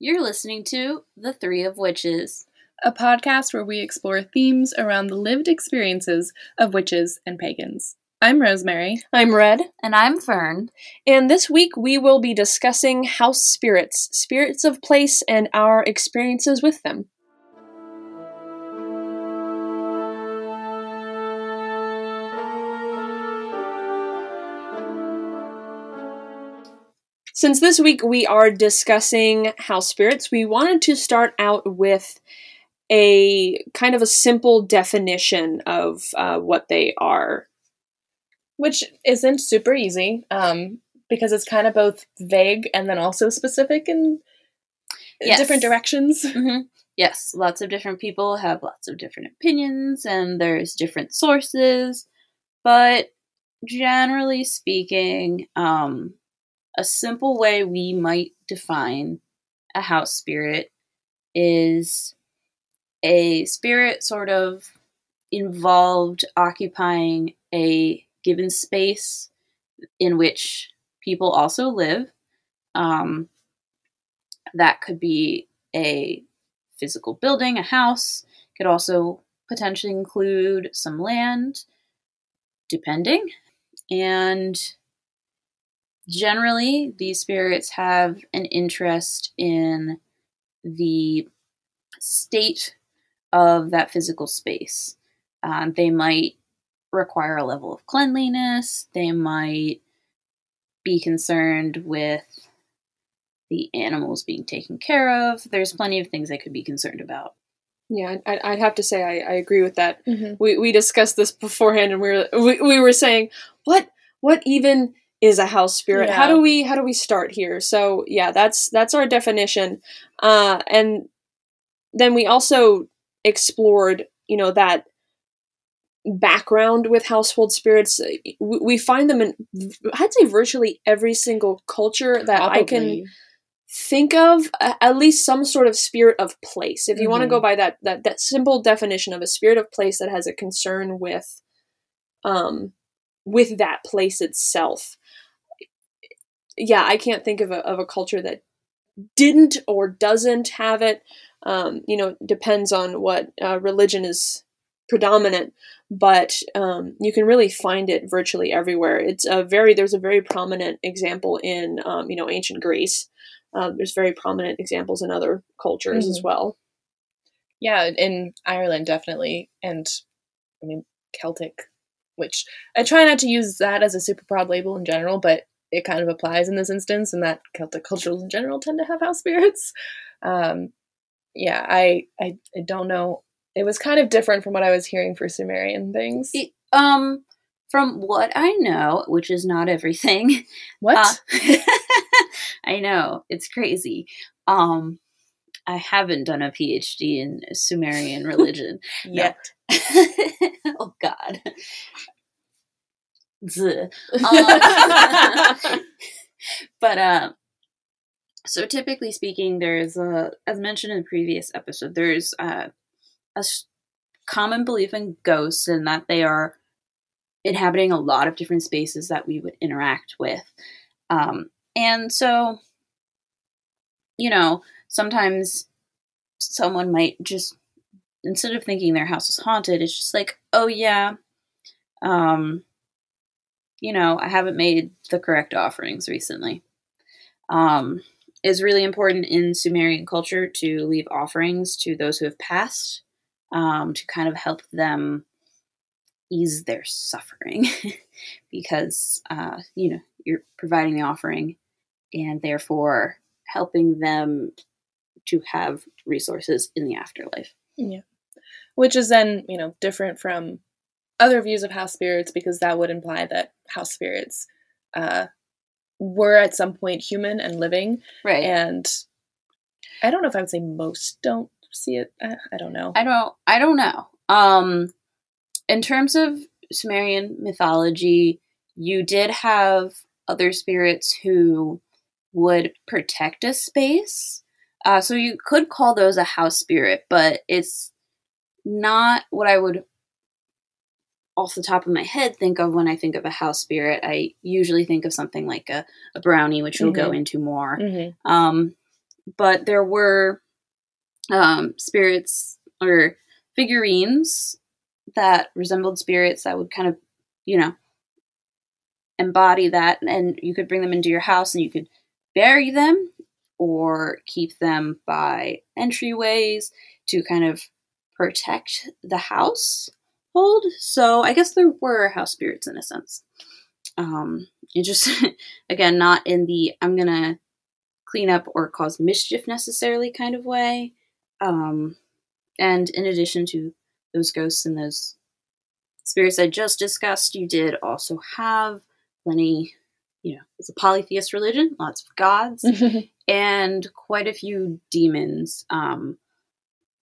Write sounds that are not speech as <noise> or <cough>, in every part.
You're listening to The Three of Witches, a podcast where we explore themes around the lived experiences of witches and pagans. I'm Rosemary. I'm Red. and I'm Fern. And this week we will be discussing house spirits, spirits of place, and our experiences with them. Since this week we are discussing house spirits, we wanted to start out with a kind of a simple definition of uh, what they are. Which isn't super easy, um, because it's kind of both vague and then also specific in Yes. different directions. <laughs> hmm Yes, lots of different people have lots of different opinions, and there's different sources, but generally speaking, um, a simple way we might define a house spirit is a spirit sort of involved occupying a given space in which people also live. Um, that could be a physical building, a house, could also potentially include some land, depending. And generally, these spirits have an interest in the state of that physical space. Um, they might require a level of cleanliness, they might be concerned with the animals being taken care of. There's plenty of things they could be concerned about. Yeah, I'd, I'd have to say I, I agree with that. Mhm. We we discussed this beforehand, and we were we, we were saying what what even is a house spirit? How do we how do we start here? So yeah, that's that's our definition, uh, and then we also explored you know that background with household spirits. We, find them in I'd say virtually every single culture that I can think of at least some sort of spirit of place if you want to go by that, that that simple definition of a spirit of place that has a concern with um with that place itself yeah i can't think of a, of a culture that didn't or doesn't have it um you know it depends on what uh, religion is predominant but um, you can really find it virtually everywhere it's a very there's a very prominent example in um, you know ancient greece uh, there's very prominent examples in other cultures as Mhm. well. Yeah, in Ireland, definitely. And I mean, Celtic, which I try not to use that as a super broad label in general, but it kind of applies in this instance, and that Celtic cultures in general tend to have house spirits. Um, yeah, I, I I don't know. It was kind of different from what I was hearing for Sumerian things. It- um, from what I know, which is not everything, <laughs> what? uh, <laughs> I know it's crazy. Um, I haven't done a PhD in Sumerian <laughs> religion Yet. oh God. Um, <laughs> <laughs> but uh, so typically speaking, there's a, as mentioned in the previous episode, there's uh, a common belief in ghosts and that they are inhabiting a lot of different spaces that we would interact with. Um, and so, you know, sometimes someone might just instead of thinking their house is haunted, it's just like, oh yeah, um, you know, I haven't made the correct offerings recently. Um, it's really important in Sumerian culture to leave offerings to those who have passed, um, to kind of help them ease their suffering, <laughs> because uh, you know you're providing the offering, and therefore helping them to have resources in the afterlife. Yeah. Which is then, you know, different from other views of house spirits because that would imply that house spirits uh, were at some point human and living. Right. And I don't know if I would say most don't see it. I, I don't know. I don't I don't know. Um in terms of Sumerian mythology, you did have other spirits who would protect a space. Uh, so you could call those a house spirit, but it's not what I would off the top of my head think of when I think of a house spirit. I usually think of something like a, a brownie, which we'll go Mhm. into more. Mhm. Um, but there were um, spirits or figurines that resembled spirits that would kind of, you know, embody that, and you could bring them into your house and you could bury them or keep them by entryways to kind of protect the household. So I guess there were house spirits in a sense. Um, it just <laughs> again not in the I'm gonna clean up or cause mischief necessarily kind of way. Um, and in addition to those ghosts and those spirits I just discussed, you did also have plenty, you know, it's a polytheist religion, lots of gods, <laughs> and quite a few demons. Um,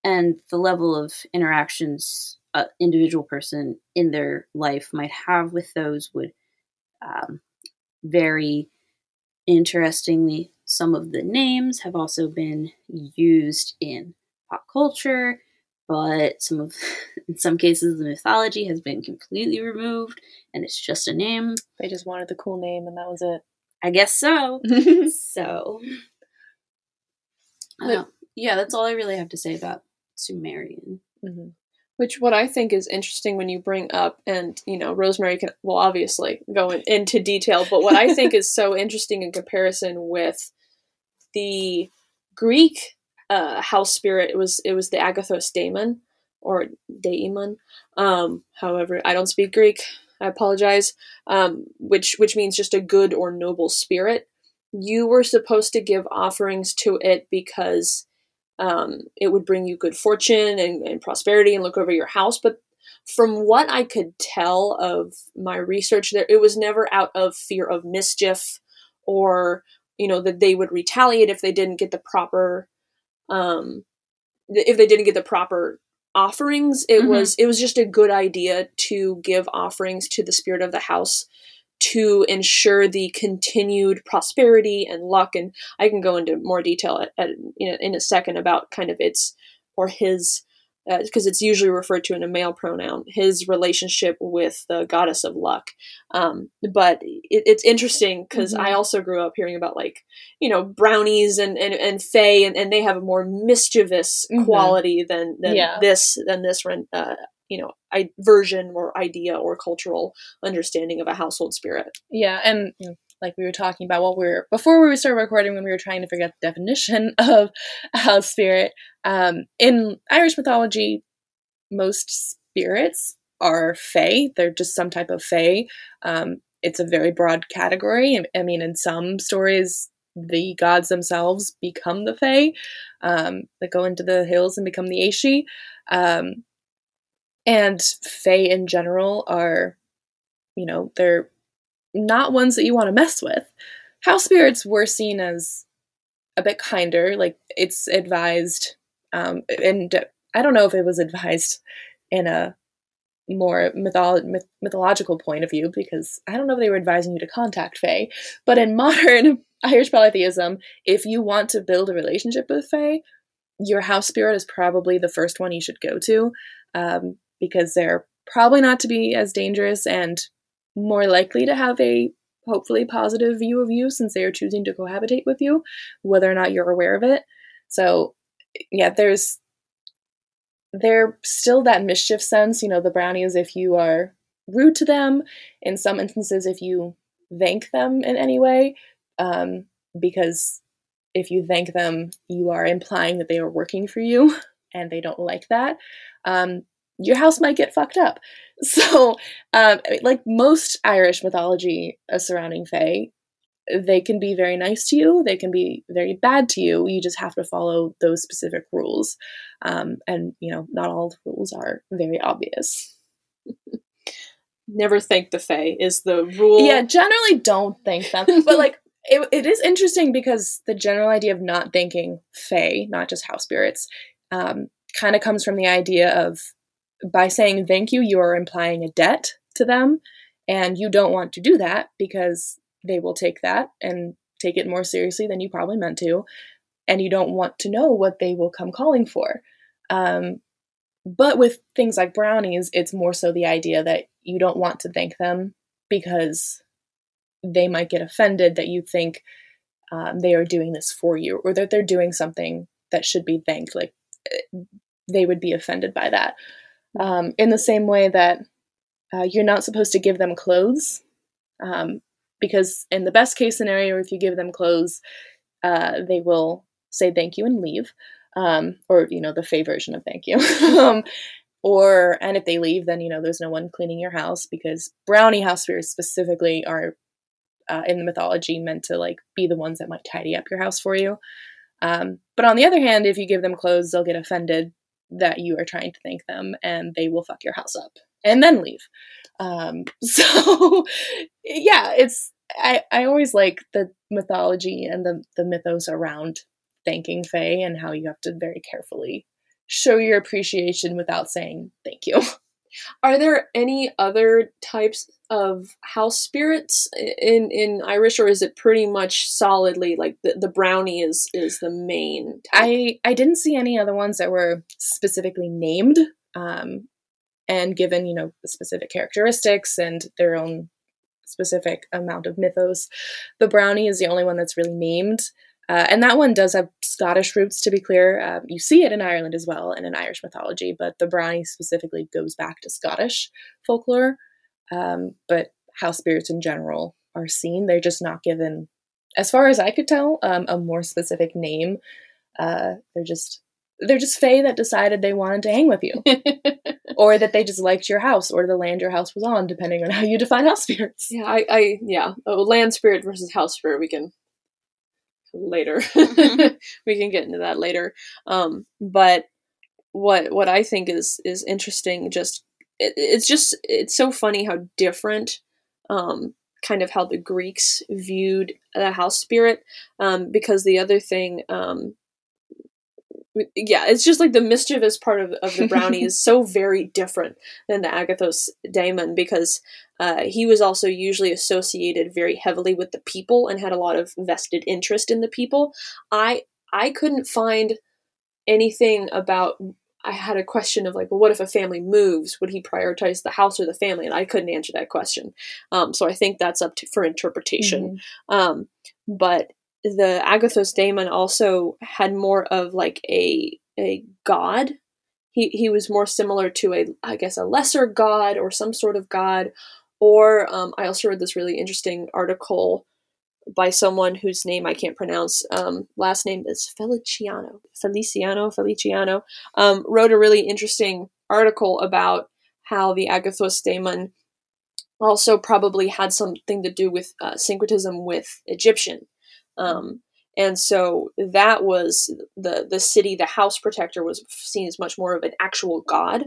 and the level of interactions an individual person in their life might have with those would um, vary. Interestingly, some of the names have also been used in pop culture, but some of, <laughs> in some cases, the mythology has been completely removed, and it's just a name. They just wanted the cool name, and that was it. I guess so. <laughs> so, uh, yeah, that's all I really have to say about Sumerian. Mm-hmm. Which what I think is interesting when you bring up, and you know, Rosemary can will obviously go in, into detail, but what I <laughs> think is so interesting in comparison with the Greek uh, house spirit, it was it was the Agathos daemon or daemon. Um, however, I don't speak Greek. I apologize. Um, which which means just a good or noble spirit. You were supposed to give offerings to it because um, it would bring you good fortune and, and prosperity and look over your house. But from what I could tell of my research, there it was never out of fear of mischief or you know that they would retaliate if they didn't get the proper um, if they didn't get the proper offerings. It mm-hmm. was it was just a good idea to give offerings to the spirit of the house to ensure the continued prosperity and luck. And I can go into more detail at, at in, a, in a second about kind of its or his because uh, it's usually referred to in a male pronoun, his relationship with the goddess of luck. Um, but it, it's interesting because mm-hmm. I also grew up hearing about like, you know, brownies and, and, and fae, and, and they have a more mischievous mm-hmm. quality than, than yeah. this, than this, uh, you know I, version or idea or cultural understanding of a household spirit. Yeah and like we were talking about while we were before we started recording when we were trying to figure out the definition <laughs> of a house spirit um, in irish mythology most spirits are fae they're just some type of fae um, it's a very broad category. I mean in some stories the gods themselves become the fae um, that go into the hills and become the Aos Sí. Um, and Fae in general are, you know, they're not ones that you want to mess with. House spirits were seen as a bit kinder, like it's advised, um, and I don't know if it was advised in a more mytholo- myth- mythological point of view because I don't know if they were advising you to contact Fae. But in <laughs> modern Irish polytheism, if you want to build a relationship with Fae, your house spirit is probably the first one you should go to. Um, because they're probably not to be as dangerous and more likely to have a hopefully positive view of you since they are choosing to cohabitate with you, whether or not you're aware of it. So, yeah, there's there still that mischief sense. You know, the brownies, if you are rude to them, in some instances, if you thank them in any way, um, because if you thank them, you are implying that they are working for you <laughs> and they don't like that. Um, your house might get fucked up. <laughs> So, um, like most Irish mythology surrounding Fae, they can be very nice to you, they can be very bad to you. You just have to follow those specific rules. Um, and, you know, not all the rules are very obvious. Never thank the Fae is the rule. Yeah, generally don't thank them. but, like, <laughs> it, it is interesting because the general idea of not thanking Fae, not just house spirits, um, kind of comes from the idea of by saying thank you, you are implying a debt to them. And you don't want to do that because they will take that and take it more seriously than you probably meant to. And you don't want to know what they will come calling for. Um, but with things like brownies, it's more so the idea that you don't want to thank them because they might get offended that you think um, they are doing this for you or that they're doing something that should be thanked. Like eh, they would be offended by that. Um, in the same way that uh, you're not supposed to give them clothes, um, because in the best case scenario, if you give them clothes, uh, they will say thank you and leave, um, or you know the Fey version of thank you. <laughs> Um, or and if they leave, then you know there's no one cleaning your house because brownie house spirits specifically are uh, in the mythology meant to like be the ones that might tidy up your house for you. Um, but on the other hand, if you give them clothes, they'll get offended that you are trying to thank them and they will fuck your house up and then leave. Um, <laughs> so yeah, it's I, I always like the mythology and the, the mythos around thanking Fae and how you have to very carefully show your appreciation without saying thank you. <laughs> Are there any other types of house spirits in in Irish, or is it pretty much solidly like the, the brownie is is the main? Type? I I didn't see any other ones that were specifically named um, and given you know specific characteristics and their own specific amount of mythos. The brownie is the only one that's really named. Uh, and that one does have Scottish roots, to be clear. Uh, you see it in Ireland as well and in Irish mythology, but the brownie specifically goes back to Scottish folklore. Um, but house spirits in general are seen. They're just not given, as far as I could tell, um, a more specific name. Uh, they're just they're just fae that decided they wanted to hang with you, <laughs> or that they just liked your house or the land your house was on, depending on how you define house spirits. Yeah, I, I yeah, oh, land spirit versus house spirit. We can later. <laughs> we can get into that later. Um, but what what I think is is interesting, just it, it's just it's so funny how different, um, kind of how the Greeks viewed the house spirit. Um, because the other thing, um, yeah, it's just like the mischievous part of, of the brownie <laughs> is so very different than the Agathos daemon because uh, he was also usually associated very heavily with the people and had a lot of vested interest in the people. I I couldn't find anything about. I had a question of like, well, what if a family moves? Would he prioritize the house or the family? And I couldn't answer that question. Um, so I think that's up to, for interpretation. Mm-hmm. Um, but the Agathos daemon also had more of like a a god. He he was more similar to a I guess a lesser god or some sort of god. Or um, I also read this really interesting article by someone whose name I can't pronounce. Um, last name is Feliciano. Feliciano. Feliciano um, wrote a really interesting article about how the Agathos daemon also probably had something to do with uh, syncretism with Egyptian. Um, and so that was the the city, the house protector was seen as much more of an actual god.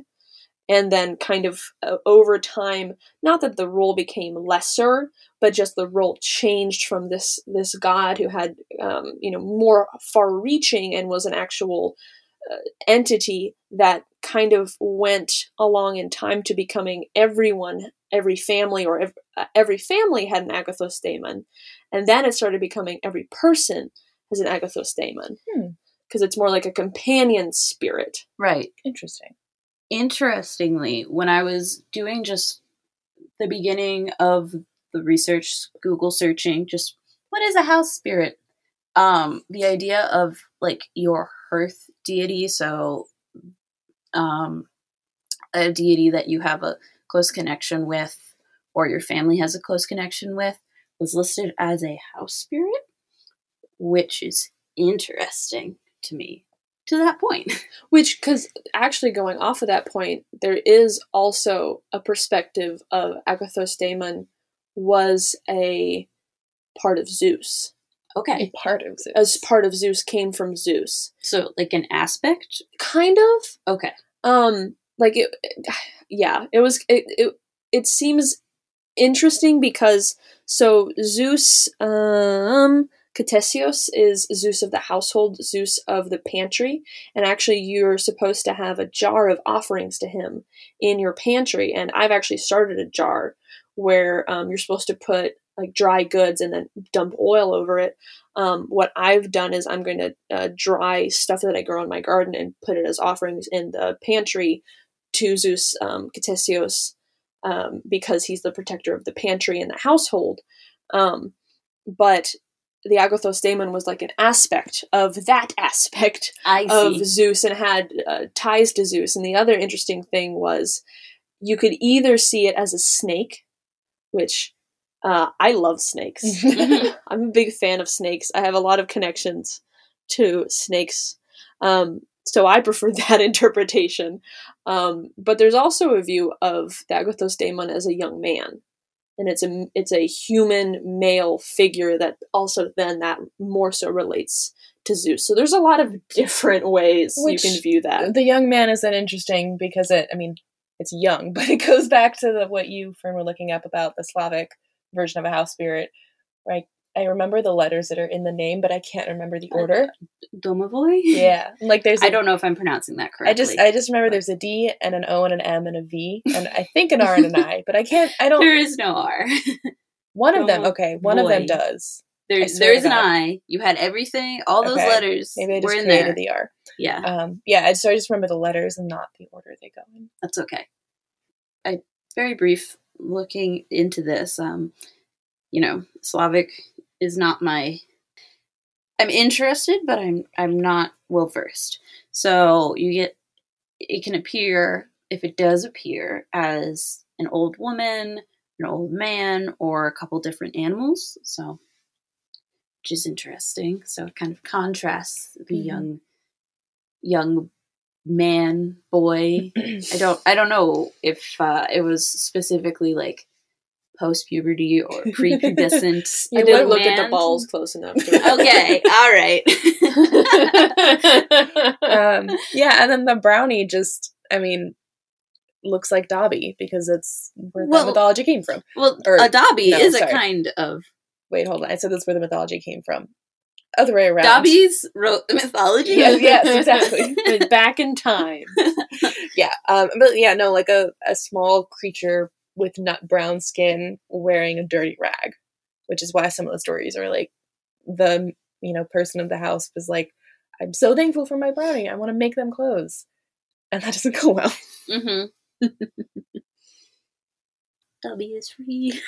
And then, kind of uh, over time, not that the role became lesser, but just the role changed from this this god who had, um, you know, more far-reaching and was an actual entity that kind of went along in time to becoming everyone, every family, or every, uh, every family had an Agathos daemon, and then it started becoming every person has an Agathos daemon. Because hmm. it's more like a companion spirit. Right. Interesting. Interestingly, when I was doing just the beginning of the research, Google searching, just what is a house spirit? Um, the idea of like your hearth deity, so um, a deity that you have a close connection with or your family has a close connection with was listed as a house spirit, which is interesting to me to that point. <laughs> Which, because actually going off of that point, there is also a perspective of Agathos Daemon was a part of Zeus. Okay. A part of Zeus. As part of Zeus came from Zeus. So like an aspect? Kind of. Okay. Um like it yeah, it was it it, it seems interesting because so Zeus, um, Ctesios is Zeus of the household, Zeus of the pantry, and actually you're supposed to have a jar of offerings to him in your pantry. And I've actually started a jar where um, you're supposed to put like dry goods and then dump oil over it. Um, what I've done is I'm going to uh, dry stuff that I grow in my garden and put it as offerings in the pantry to Zeus um, Ctesios um, because he's the protector of the pantry and the household. Um, but the Agathos daemon was like an aspect of that <laughs> aspect of. Zeus and had uh, ties to Zeus. And the other interesting thing was you could either see it as a snake, which uh, I love snakes. <laughs> <laughs> I'm a big fan of snakes. I have a lot of connections to snakes. Um, so I prefer <laughs> that interpretation. Um, but there's also a view of the Agathos daemon as a young man. And it's a it's a human male figure that also then that more so relates to Zeus. So there's a lot of different ways Which- you can view that. the young man is then interesting because it i mean it's young but it goes back to the, what you Fern were looking up about the slavic version of a house spirit right i remember the letters that are in the name but i can't remember the order Domovoy? yeah <laughs> like there's I I don't know if I'm pronouncing that correctly. I just I just remember there's a D and an O and an M and a V and I think an R and an I, but I can't I don't there is no R. <laughs> one of them okay, one of them does. There's swear there is to an God. I. You had everything, all those Okay. letters Maybe I were just in created there. the R. yeah, Um yeah, so I just remember the letters and not the order they go in. that's okay. I very brief looking into this. Um, you know, Slavic is not my. I'm interested, but I'm I'm not well versed. So you get it can appear if it does appear as an old woman, an old man, or a couple different animals. So, which is interesting. So it kind of contrasts the Mhm. young, young man boy. <clears throat> I don't I don't know if uh, it was specifically like post puberty or <laughs> prepubescent. I It didn't look at the balls close enough. <laughs> Okay, all right. <laughs> um yeah, and then the brownie just I mean looks like Dobby because it's where Well- the mythology came from. well, Or- a Dobby no, is a kind of Wait, hold on. I said that's where the mythology came from. Other way around. Dobby's wrote the mythology. Yes, yes, exactly. <laughs> Back in time. <laughs> yeah um but yeah no like a, a small creature with nut brown skin wearing a dirty rag which is why some of the stories are like the you know person of the house was like i'm so thankful for my brownie i want to make them clothes and that doesn't go well Mm-hmm. <laughs> Dobby is free.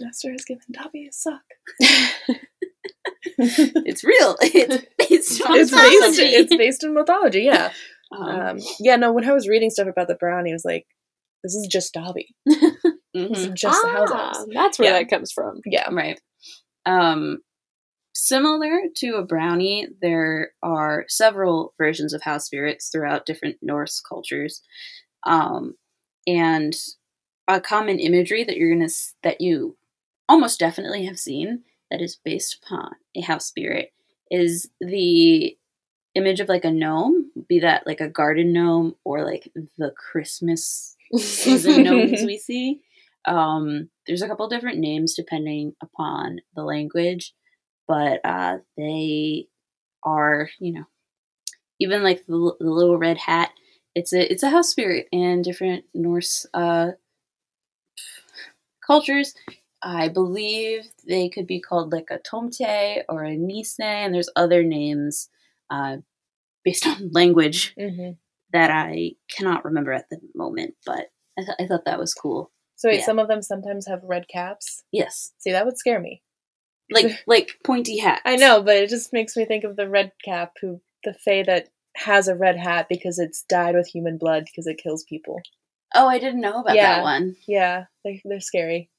master has given dobby a suck It's real. <laughs> It's based on it's based, mythology. it's based in mythology yeah Um, <laughs> um yeah no when i was reading stuff about the brownie i was like this is just dobby <laughs> this mhm. is just the house Ah, that's where Yeah. that comes from. yeah Right. Um, similar to a brownie, there are several versions of house spirits throughout different Norse cultures, um, and a common imagery that you're gonna that you almost definitely have seen that is based upon a house spirit is the image of like a gnome, be that like a garden gnome or like the Christmas season gnomes we <laughs> see. Um, there's a couple different names depending upon the language, but uh, they are, you know, even like the, the little red hat. It's a it's a house spirit in different Norse uh, cultures. I believe they could be called like a tomte or a nisse, and there's other names uh, based <laughs> on language hmm that I cannot remember at the moment, but I, th- I thought that was cool. so wait Yeah. some of them sometimes have red caps Yes, see that would scare me like <laughs> like pointy hat. I know, but it just makes me think of the red cap who the fae that has a red hat because it's dyed with human blood because it kills people. Oh, I didn't know about Yeah. that one. Yeah, they they're scary.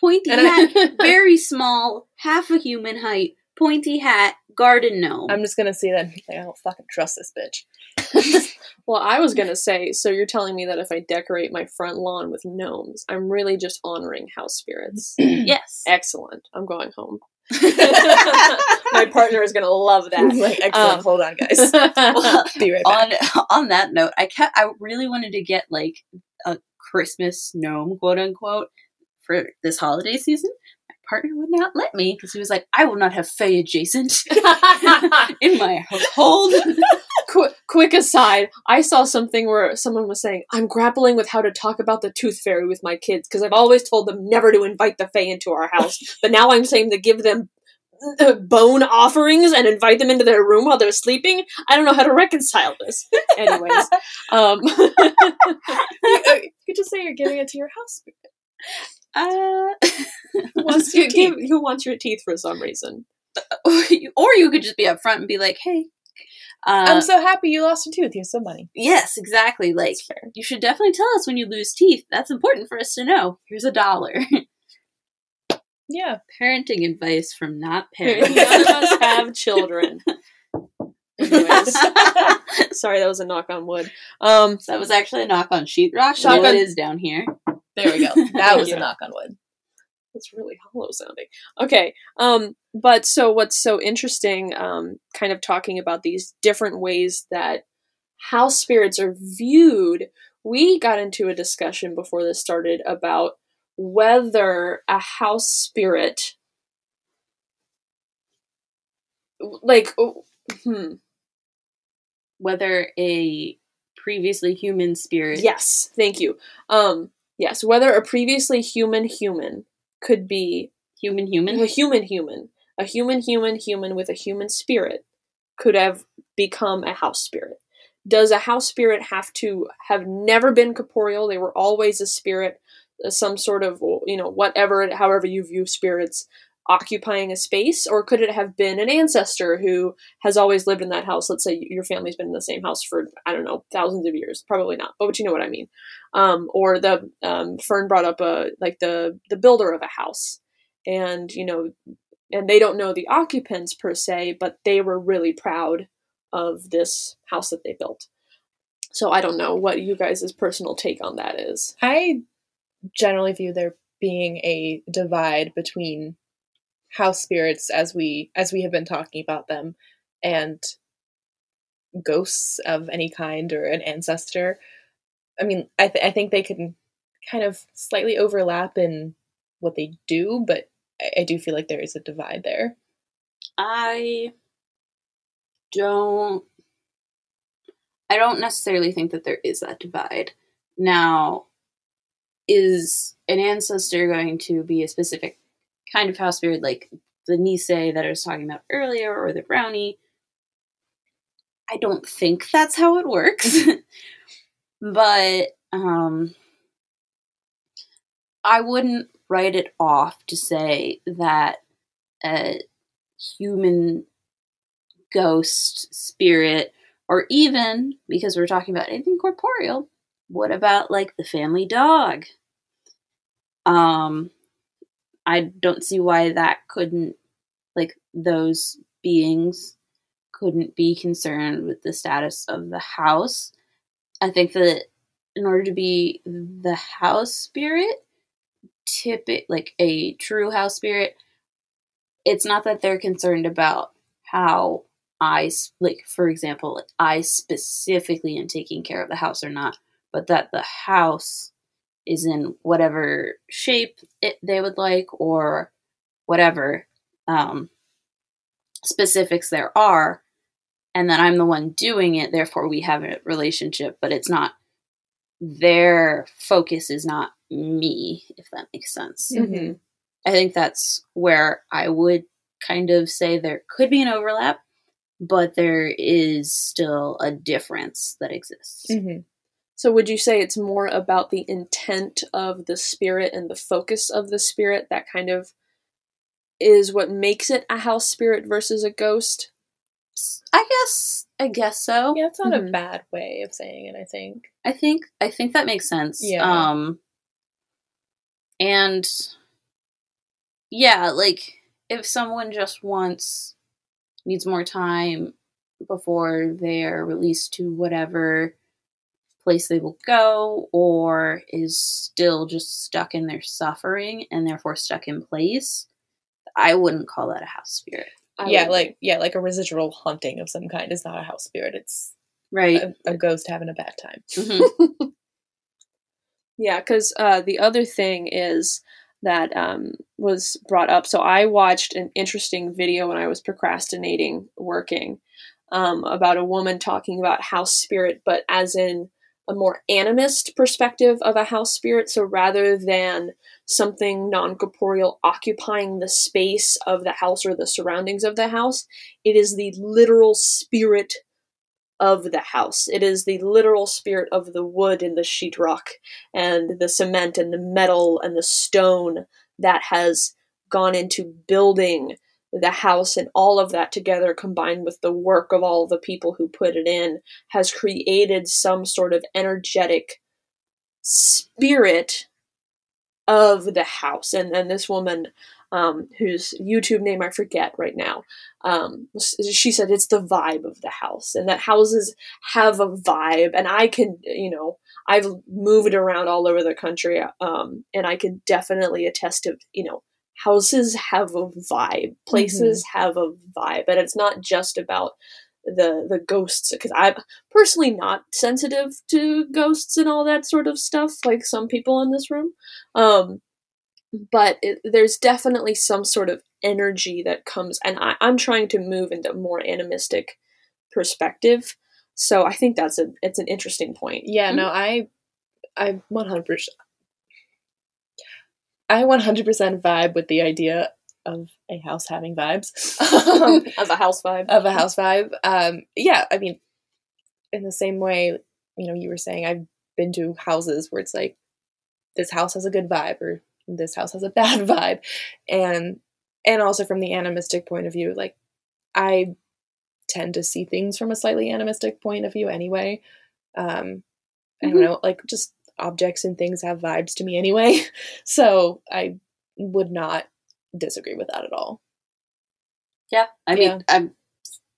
Pointy And hat, I, <laughs> very small, half a human height, pointy hat, garden gnome. I'm just gonna see that and be like, I don't fucking trust this bitch. <laughs> Well, I was gonna say, so you're telling me that if I decorate my front lawn with gnomes, I'm really just honoring house spirits. <clears throat> yes. Excellent. I'm going home. <laughs> my partner is gonna love that. like, excellent. Um, Hold on, guys. Well, Be right back. on on that note, I kept I really wanted to get like a Christmas gnome, quote unquote, for this holiday season. My partner would not let me because he was like, "I will not have Fae adjacent <laughs> in my household." <laughs> Qu- quick aside, I saw something where someone was saying, I'm grappling with how to talk about the tooth fairy with my kids because I've always told them never to invite the fae into our house. but now I'm saying to give them uh, bone offerings and invite them into their room while they're sleeping. I don't know how to reconcile this. Anyways, um, <laughs> you, uh, you could just say you're giving it to your house. Uh, <laughs> who wants your to give, who wants your teeth for some reason? or you could just be upfront and be like, "Hey, uh, I'm so happy you lost a tooth. Here's some money. yes, exactly. Like you should definitely tell us when you lose teeth. That's important for us to know. Here's a dollar. Yeah. <laughs> Parenting advice from not <laughs> None parents. of us have children. Sorry, that was a knock on wood. Um, that was actually a knock on sheetrock. Knock on- is down here. There we go. <laughs> That was Yeah. a knock on wood. It's really hollow sounding. Okay. Um, but so what's so interesting, um, kind of talking about these different ways that house spirits are viewed, we got into a discussion before this started about whether a house spirit like oh, hmm Whether a previously human spirit. yes thank you um yes whether a previously human human could be Human, human? a human. human a human human human with a human spirit could have become a house spirit. Does a house spirit have to have never been corporeal? They were always a spirit uh, some sort of you know whatever however you view spirits occupying a space or could it have been an ancestor who has always lived in that house? Let's say your family's been in the same house for i don't know thousands of years. Probably not but, you know what i mean. Um, or the um, fern brought up a like the the builder of a house. And you know and they don't know the occupants per se but they were really proud of this house that they built. So i don't know what you guys' personal take on that is. I generally view there being a divide between house spirits as we as we have been talking about them and ghosts of any kind or an ancestor. I mean, I, th- I think they can kind of slightly overlap in what they do, but I, I do feel like there is a divide there. I don't I don't necessarily think that there is that divide. Now, is an ancestor going to be a specific kind of house spirit like the Nisse that I was talking about earlier or the brownie? I don't think that's how it works. <laughs> but um I wouldn't write it off to say that a human ghost spirit or even because we're talking about anything corporeal what about like the family dog um i don't see why that couldn't like those beings couldn't be concerned with the status of the house. I think that in order to be the house spirit typic like a true house spirit it's not that they're concerned about how I like for example I specifically am taking care of the house or not but that the house is in whatever shape it, they would like or whatever um, specifics there are and then I'm the one doing it therefore we have a relationship but it's not their focus is not me if that makes sense Mm-hmm. I think that's where I would kind of say there could be an overlap, but there is still a difference that exists. Mm-hmm. So would you say it's more about the intent of the spirit and the focus of the spirit that kind of is what makes it a house spirit versus a ghost? I guess I guess so. Yeah, it's not Mhm. a bad way of saying it, I think. I think I think that makes sense. Yeah. Um and yeah, like if someone just wants needs more time before they're released to whatever place they will go or is still just stuck in their suffering and therefore stuck in place, I wouldn't call that a house spirit. I yeah, would- like yeah, like a residual haunting of some kind is not a house spirit. It's Right. a, a ghost having a bad time. Mhm. <laughs> Yeah, because uh, the other thing is that um, was brought up. So I watched an interesting video when I was procrastinating working um, about a woman talking about house spirit, but as in a more animist perspective of a house spirit. So rather than something non corporeal occupying the space of the house or the surroundings of the house, it is the literal spirit of the house. It is the literal spirit of the wood and the sheetrock and the cement and the metal and the stone that has gone into building the house and all of that together combined with the work of all the people who put it in has created some sort of energetic spirit of the house. And and this woman um, whose youtube name i forget right now um, she said it's the vibe of the house and that houses have a vibe. And i can you know i've moved around all over the country um, and i can definitely attest to you know houses have a vibe places mm-hmm. have a vibe and it's not just about the the ghosts because i'm personally not sensitive to ghosts and all that sort of stuff like some people in this room um but it, there's definitely some sort of energy that comes and I, i'm trying to move into a more animistic perspective so i think that's a it's an interesting point yeah mm-hmm. no i i 100% I 100% vibe with the idea of a house having vibes. <laughs> of a house vibe. Of a house vibe. Um, yeah, I mean, in the same way, you know, you were saying, I've been to houses where it's like, this house has a good vibe or this house has a <laughs> bad vibe. And, and also from the animistic point of view, like, I tend to see things from a slightly animistic point of view anyway. Um, I don't mm-hmm. know, like just objects and things have vibes to me anyway. <laughs> So I would not disagree with that at all. Yeah, I mean, yeah. I'm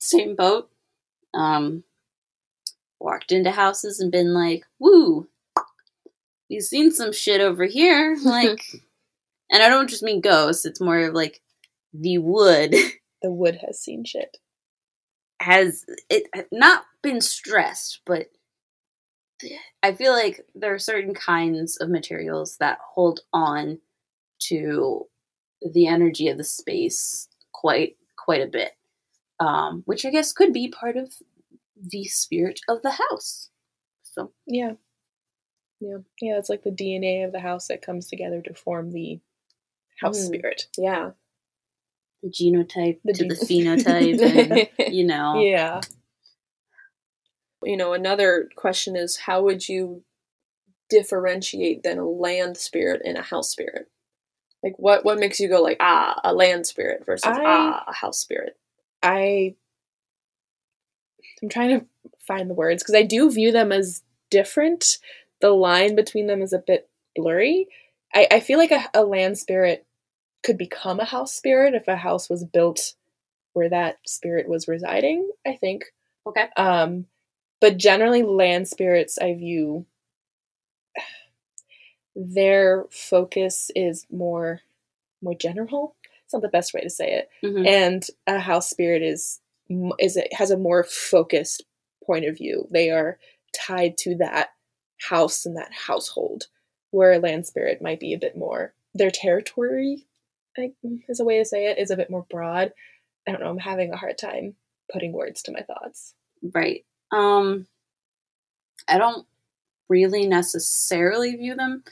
same boat. Um, walked into houses and been like, "Woo, you've seen some shit over here." <laughs> Like, and I don't just mean ghosts. It's more of like the wood. <laughs> The wood has seen shit. Has it not been stressed, but I feel like there are certain kinds of materials that hold on to the energy of the space quite quite a bit, um, which I guess could be part of the spirit of the house. So yeah, yeah, yeah. It's like the DNA of the house that comes together to form the house mm. spirit. Yeah, the genotype the to gen- the <laughs> phenotype, and, <laughs> you know. Yeah, you know, another question is how would you differentiate then a land spirit and a house spirit? Like what what makes you go like ah a land spirit versus I, ah a house spirit? I I'm trying to find the words because I do view them as different. The line between them is a bit blurry. I, I feel like a, a land spirit could become a house spirit if a house was built where that spirit was residing, I think. Okay. Um but generally, land spirits, I view their focus is more more general. It's not the best way to say it. Mm-hmm. And a house spirit is is it has a more focused point of view. They are tied to that house and that household, where a land spirit might be a bit more their territory. I, is a way to say it is a bit more broad. I don't know. I'm having a hard time putting words to my thoughts. Right. Um, I don't really necessarily view them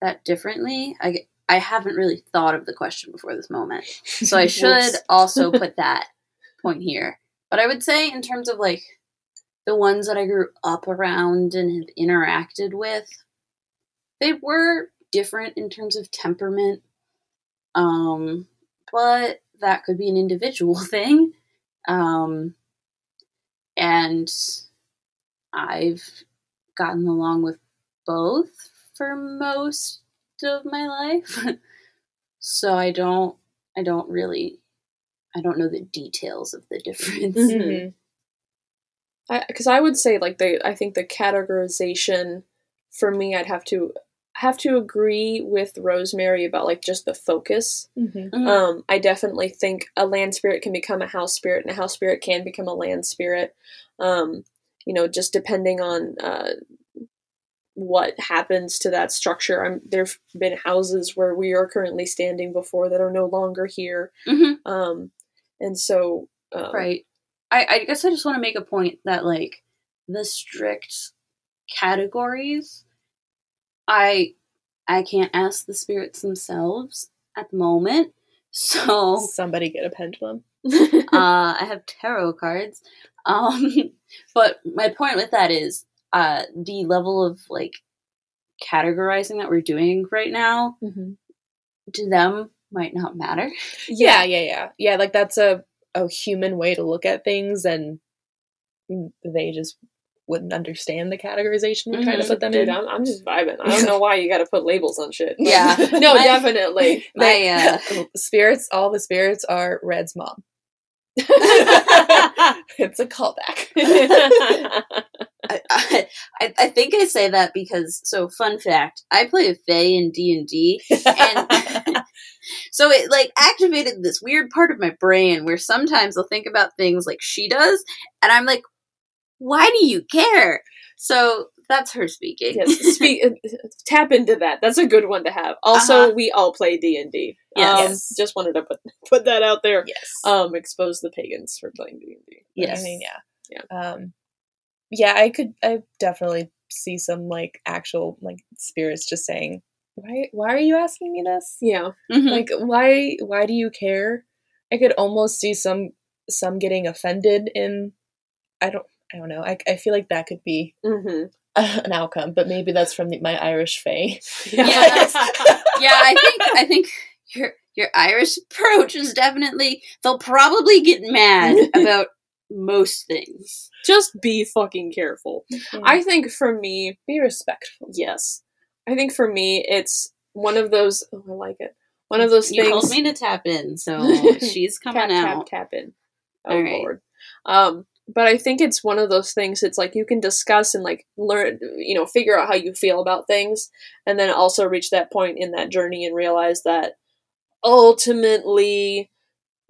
that differently. I I haven't really thought of the question before this moment, so I <laughs> should also <laughs> put that point here. But I would say, in terms of like the ones that I grew up around and have interacted with, they were different in terms of temperament. Um, but that could be an individual <laughs> thing. Um, and I've gotten along with both for most of my life. <laughs> so I don't I don't really I don't know the details of the <laughs> difference. Mm-hmm. Because I, I, would say like the I think the categorization for me I'd have to have to agree with Rosemary about like just the focus. Mm-hmm. mm-hmm. Um, I definitely think a land spirit can become a house spirit, and a house spirit can become a land spirit. Um, you know, just depending on uh, what happens to that structure. I'm, there've been houses where we are currently standing before that are no longer here, mm-hmm. um, and so um, right. I, I guess I just want to make a point that like the strict categories, I I can't ask the spirits themselves at the moment. So somebody get a pendulum. <laughs> <laughs> uh, I have tarot cards. Um, but my point with that is uh, the level of like categorizing that we're doing right now. Mm-hmm. To them, might not matter. Yeah, <laughs> yeah, yeah. Yeah, like that's a, a human way to look at things and they just wouldn't understand the categorization we're trying to put them Dude, in. I'm, I'm just vibing. I don't know <laughs> why you got to put labels on shit. Yeah. <laughs> no, My- definitely. <laughs> My uh, spirits, all the spirits are Red's mom. it's a callback. I, I, I think I say that because so fun fact I play a Fae in D and D and so it like activated this weird part of my brain where sometimes I'll think about things like she does and I'm like why do you care so that's her speaking yes, speak, <laughs> tap into that. That's a good one to have. Also, Uh-huh. we all play D and D. Yes. Um, just wanted to put put that out there. yes. Um, expose the pagans for playing D and D. yes I mean, yeah. Yeah. Um, yeah, I could, I definitely see some like actual like spirits just saying, why, why are you asking me this? Yeah. Mhm. Like, why, why do you care? I could almost see some, some getting offended in, I don't, I don't know. I, I feel like that could be Mm-hmm. <laughs> an outcome, but maybe that's from the, my Irish fae. <laughs> Yes. <laughs> yeah I think I think your your Irish approach is definitely they'll probably get mad about most things Just be fucking careful. I think for me, be respectful. yes. I think for me, it's one of those. Oh, I like it. One of those you things. told me to tap in so she's coming tap, out tap, tap in. Oh All right. lord. Um, but I think it's one of those things. It's like you can discuss and like learn, you know, figure out how you feel about things, and then also reach that point in that journey and realize that ultimately,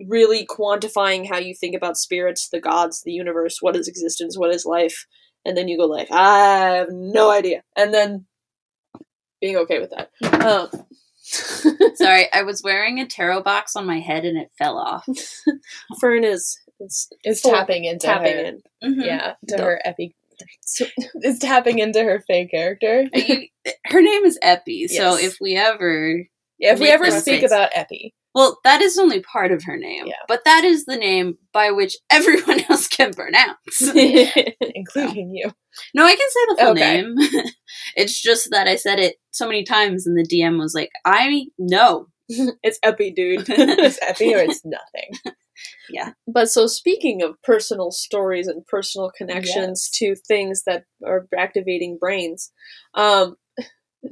really quantifying how you think about spirits, the gods, the universe, what is existence, what is life, and then you go like, I have no idea, and then being okay with that. Um, <laughs> Sorry, I was wearing a tarot box on my head and it fell off. Fern is is It's full- tapping into tapping her, in. Mhm. yeah, to Duh. her epi. <laughs> it's tapping into her fake character. You- her name is Epi, so if we ever. Yeah, if we ever speak about Epi, Well, that is only part of her name, Yeah. but that is the name by which <laughs> everyone else can pronounce. <laughs> including you. no, I can say the full Okay. name. it's just that I said it so many times, and the DM was like, I know. it's Epi, dude. It's Epi or it's nothing. But so speaking of personal stories and personal connections to things that are activating brains, um, <laughs>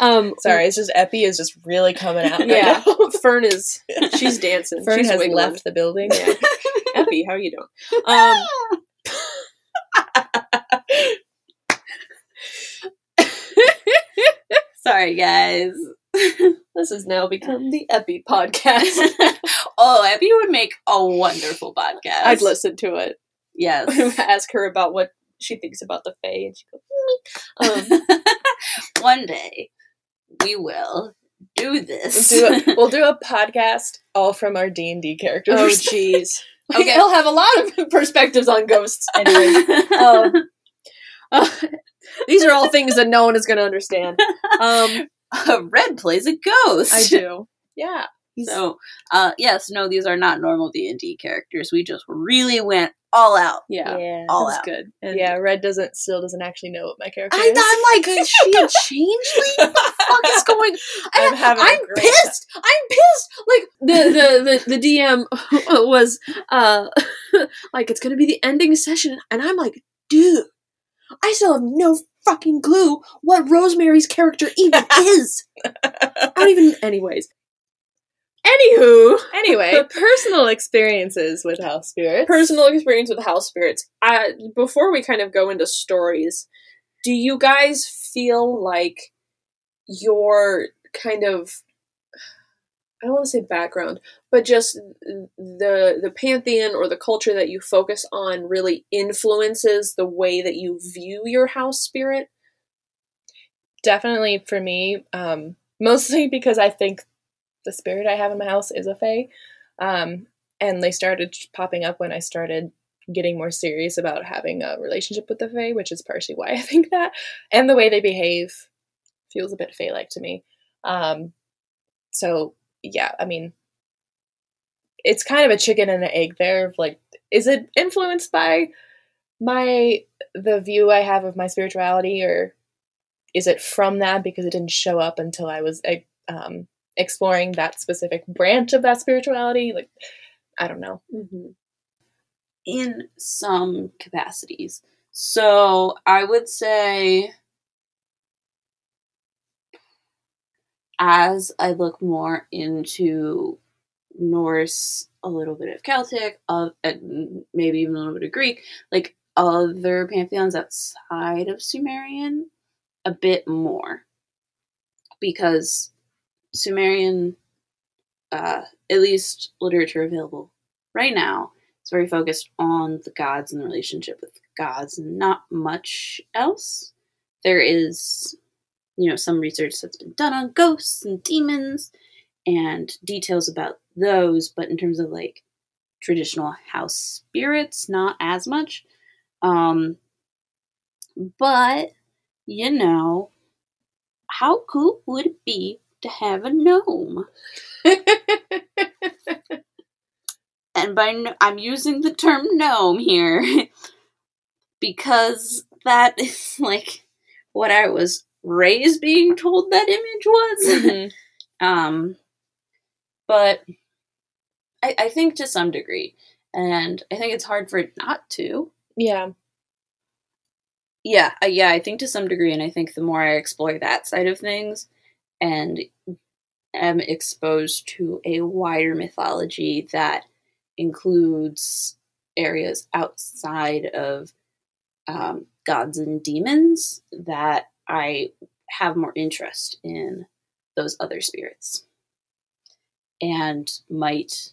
um, Sorry, it's just Epi is just really coming out. yeah. <laughs> Fern is she's dancing. Fern she's has wiggling. left the building. Yeah. Epi, how are you doing? Um, <laughs> Sorry, guys. this has now become the Epi podcast. Oh, Abby would make a wonderful podcast. I'd listen to it. Yes. <laughs> Ask her about what she thinks about the Fae, and she goes, um, <laughs> One day, we will do this. We'll do, a, <laughs> we'll do a podcast all from our D and D characters. "Oh, jeez." Okay. He'll have a lot of perspectives on ghosts. Anyway, um, uh, these are all things that no one is going to understand. Um, Red plays a ghost. I do. Yeah. So, uh, yes, no, these are not normal D and D characters. We just really went all out. Yeah. yeah, All That's out. good. And yeah. Red doesn't still doesn't actually know what my character I, is. I'm like, is she a <laughs> changeling? What the fuck is <laughs> going? I'm I, having a I'm great pissed. I'm pissed. Like the the the, the DM <laughs> was uh like it's gonna be the ending session, and I'm like, dude, I still have no fucking clue what Rosemary's character even is. I don't even. Anyways. Anywho, Anyway, personal experiences with house spirits. personal experience with house spirits. Uh, before we kind of go into stories, do you guys feel like your kind of I don't want to say background, but just the the pantheon or the culture that you focus on really influences the way that you view your house spirit? definitely for me, um, mostly <laughs> because I think the spirit I have in my house is a fae. Um, and they started popping up when I started getting more serious about having a relationship with the fae, which is partially why I think that. And the way they behave feels a bit fae like to me. Um, so, yeah, I mean, it's kind of a chicken and an egg there of like, is it influenced by my the view I have of my spirituality or is it from that because it didn't show up until I was um, exploring that specific branch of that spirituality. Like, I don't know. Mhm. in some capacities. So I would say, as I look more into Norse, a little bit of Celtic, uh, maybe even a little bit of Greek, like other pantheons outside of Sumerian, a bit more. Because Sumerian, uh, at least literature available right now, it's very focused on the gods and the relationship with gods and not much else. There is, you know, some research that's been done on ghosts and demons and details about those, but in terms of like traditional house spirits, not as much. Um, but, you know, how cool would it be to have a gnome? <laughs> and by no- I'm using the term gnome here <laughs> because that <laughs> is like what I was raised being told that image was. Mhm. um, but I, I think to some degree, and I think it's hard for it not to. yeah. Yeah, yeah, I think to some degree, and I think the more I explore that side of things, and am exposed to a wider mythology that includes areas outside of um, gods and demons, that I have more interest in those other spirits, and might,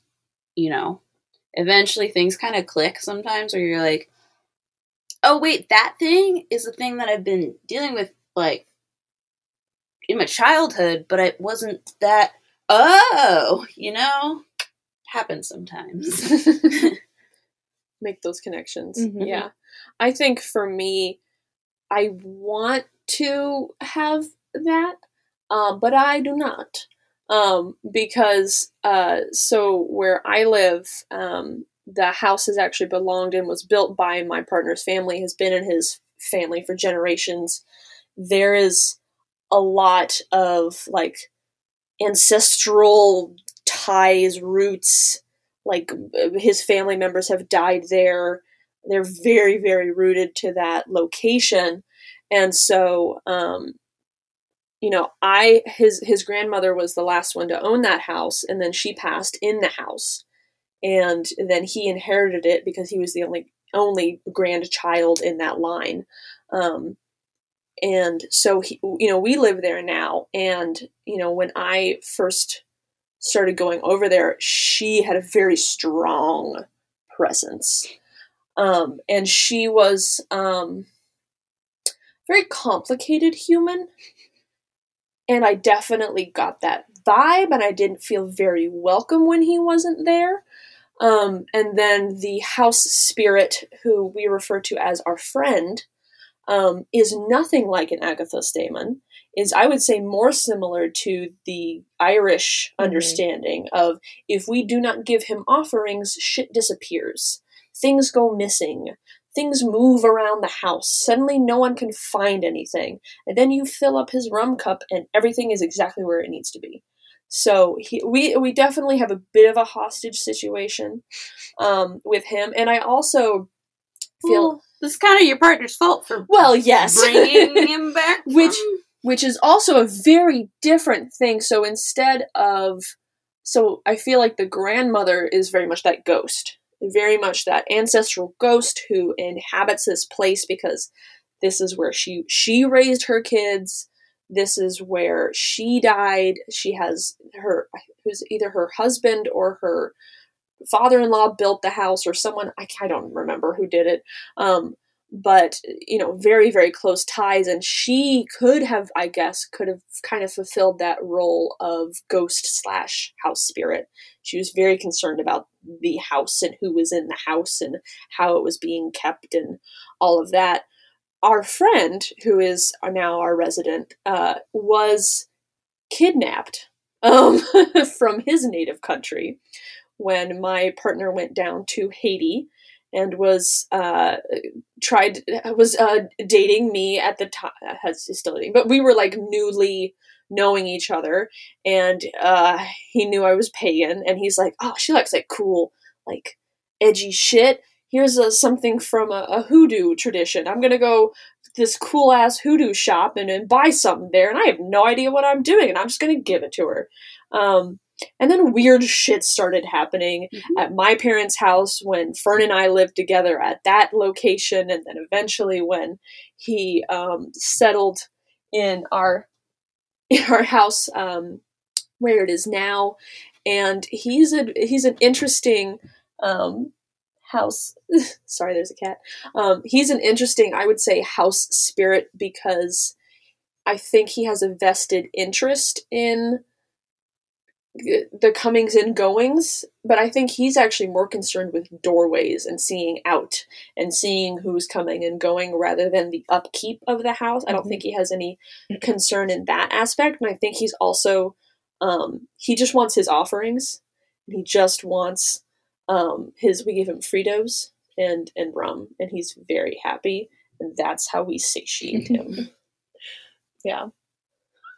you know, eventually things kind of click sometimes, where you're like oh wait, that thing is the thing that I've been dealing with like in my childhood, but it wasn't that oh, you know, happens sometimes. <laughs> make those connections. Mhm. Yeah. I think for me, I want to have that, um, but I do not. Um, because, uh, so where I live, um, the house has actually belonged and was built by my partner's family, has been in his family for generations. There is a lot of like ancestral ties, roots, like his family members have died there. They're very very rooted to that location. And so um you know i his his grandmother was the last one to own that house and then she passed in the house. And then he inherited it because he was the only only grandchild in that line. Um and so he you know we live there now. And you know when i first started going over there she had a very strong presence. Um, and she was um, very complicated human. And i definitely got that vibe and i didn't feel very welcome when he wasn't there. Um, and then the house spirit who we refer to as our friend um, is nothing like an agathos daemon is i would say more similar to the irish Mhm. understanding of if we do not give him offerings shit disappears. Things go missing. Things move around the house. Suddenly no one can find anything. And then you fill up his rum cup and everything is exactly where it needs to be. So he, we we definitely have a bit of a hostage situation um, with him. And i also feel well, this is kind of your partner's fault for well yes bringing <laughs> him back. Which- from- which is also a very different thing. So instead of, so I feel like the grandmother is very much that ghost, very much that ancestral ghost who inhabits this place because this is where she she raised her kids. This is where she died. She has her who's either her husband or her father-in-law built the house or someone I, I don't remember who did it. Um, but you know very very close ties and she could have i guess could have kind of fulfilled that role of ghost slash house spirit she was very concerned about the house and who was in the house and how it was being kept and all of that our friend who is now our resident uh, was kidnapped um, <laughs> from his native country when my partner went down to haiti and was uh, tried was uh, dating me at the time. Has still dating, but we were like newly knowing each other and uh he knew I was pagan and he's like, "Oh, she likes like cool like edgy shit. Here's a, something from a, a hoodoo tradition. I'm to go this cool ass hoodoo shop and, and buy something there and I have no idea what I'm doing and I'm just to give it to her." Um and then weird shit started happening Mhm. at my parents' house when Fern and I lived together at that location, and then eventually when he um, settled in our in our house um, where it is now. And he's a he's an interesting um, house. <laughs> sorry, there's a cat. Um, he's an interesting, I would say, house spirit because I think he has a vested interest in the comings and goings, but I think he's actually more concerned with doorways and seeing out and seeing who's coming and going rather than the upkeep of the house. I don't Mhm. think he has any concern in that aspect, and I think he's also um, he just wants his offerings. He just wants um, his. We gave him Fritos and and rum, and he's very happy, and that's how we satiate him. <laughs> yeah.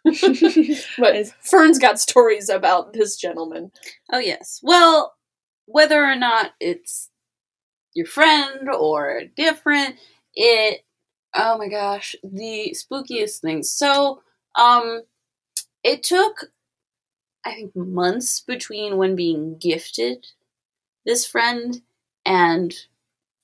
<laughs> but Fern's got stories about this gentleman. Oh yes. Well, whether or not it's your friend or different, it oh my gosh, the spookiest thing. So, um it took I think months between when being gifted this friend and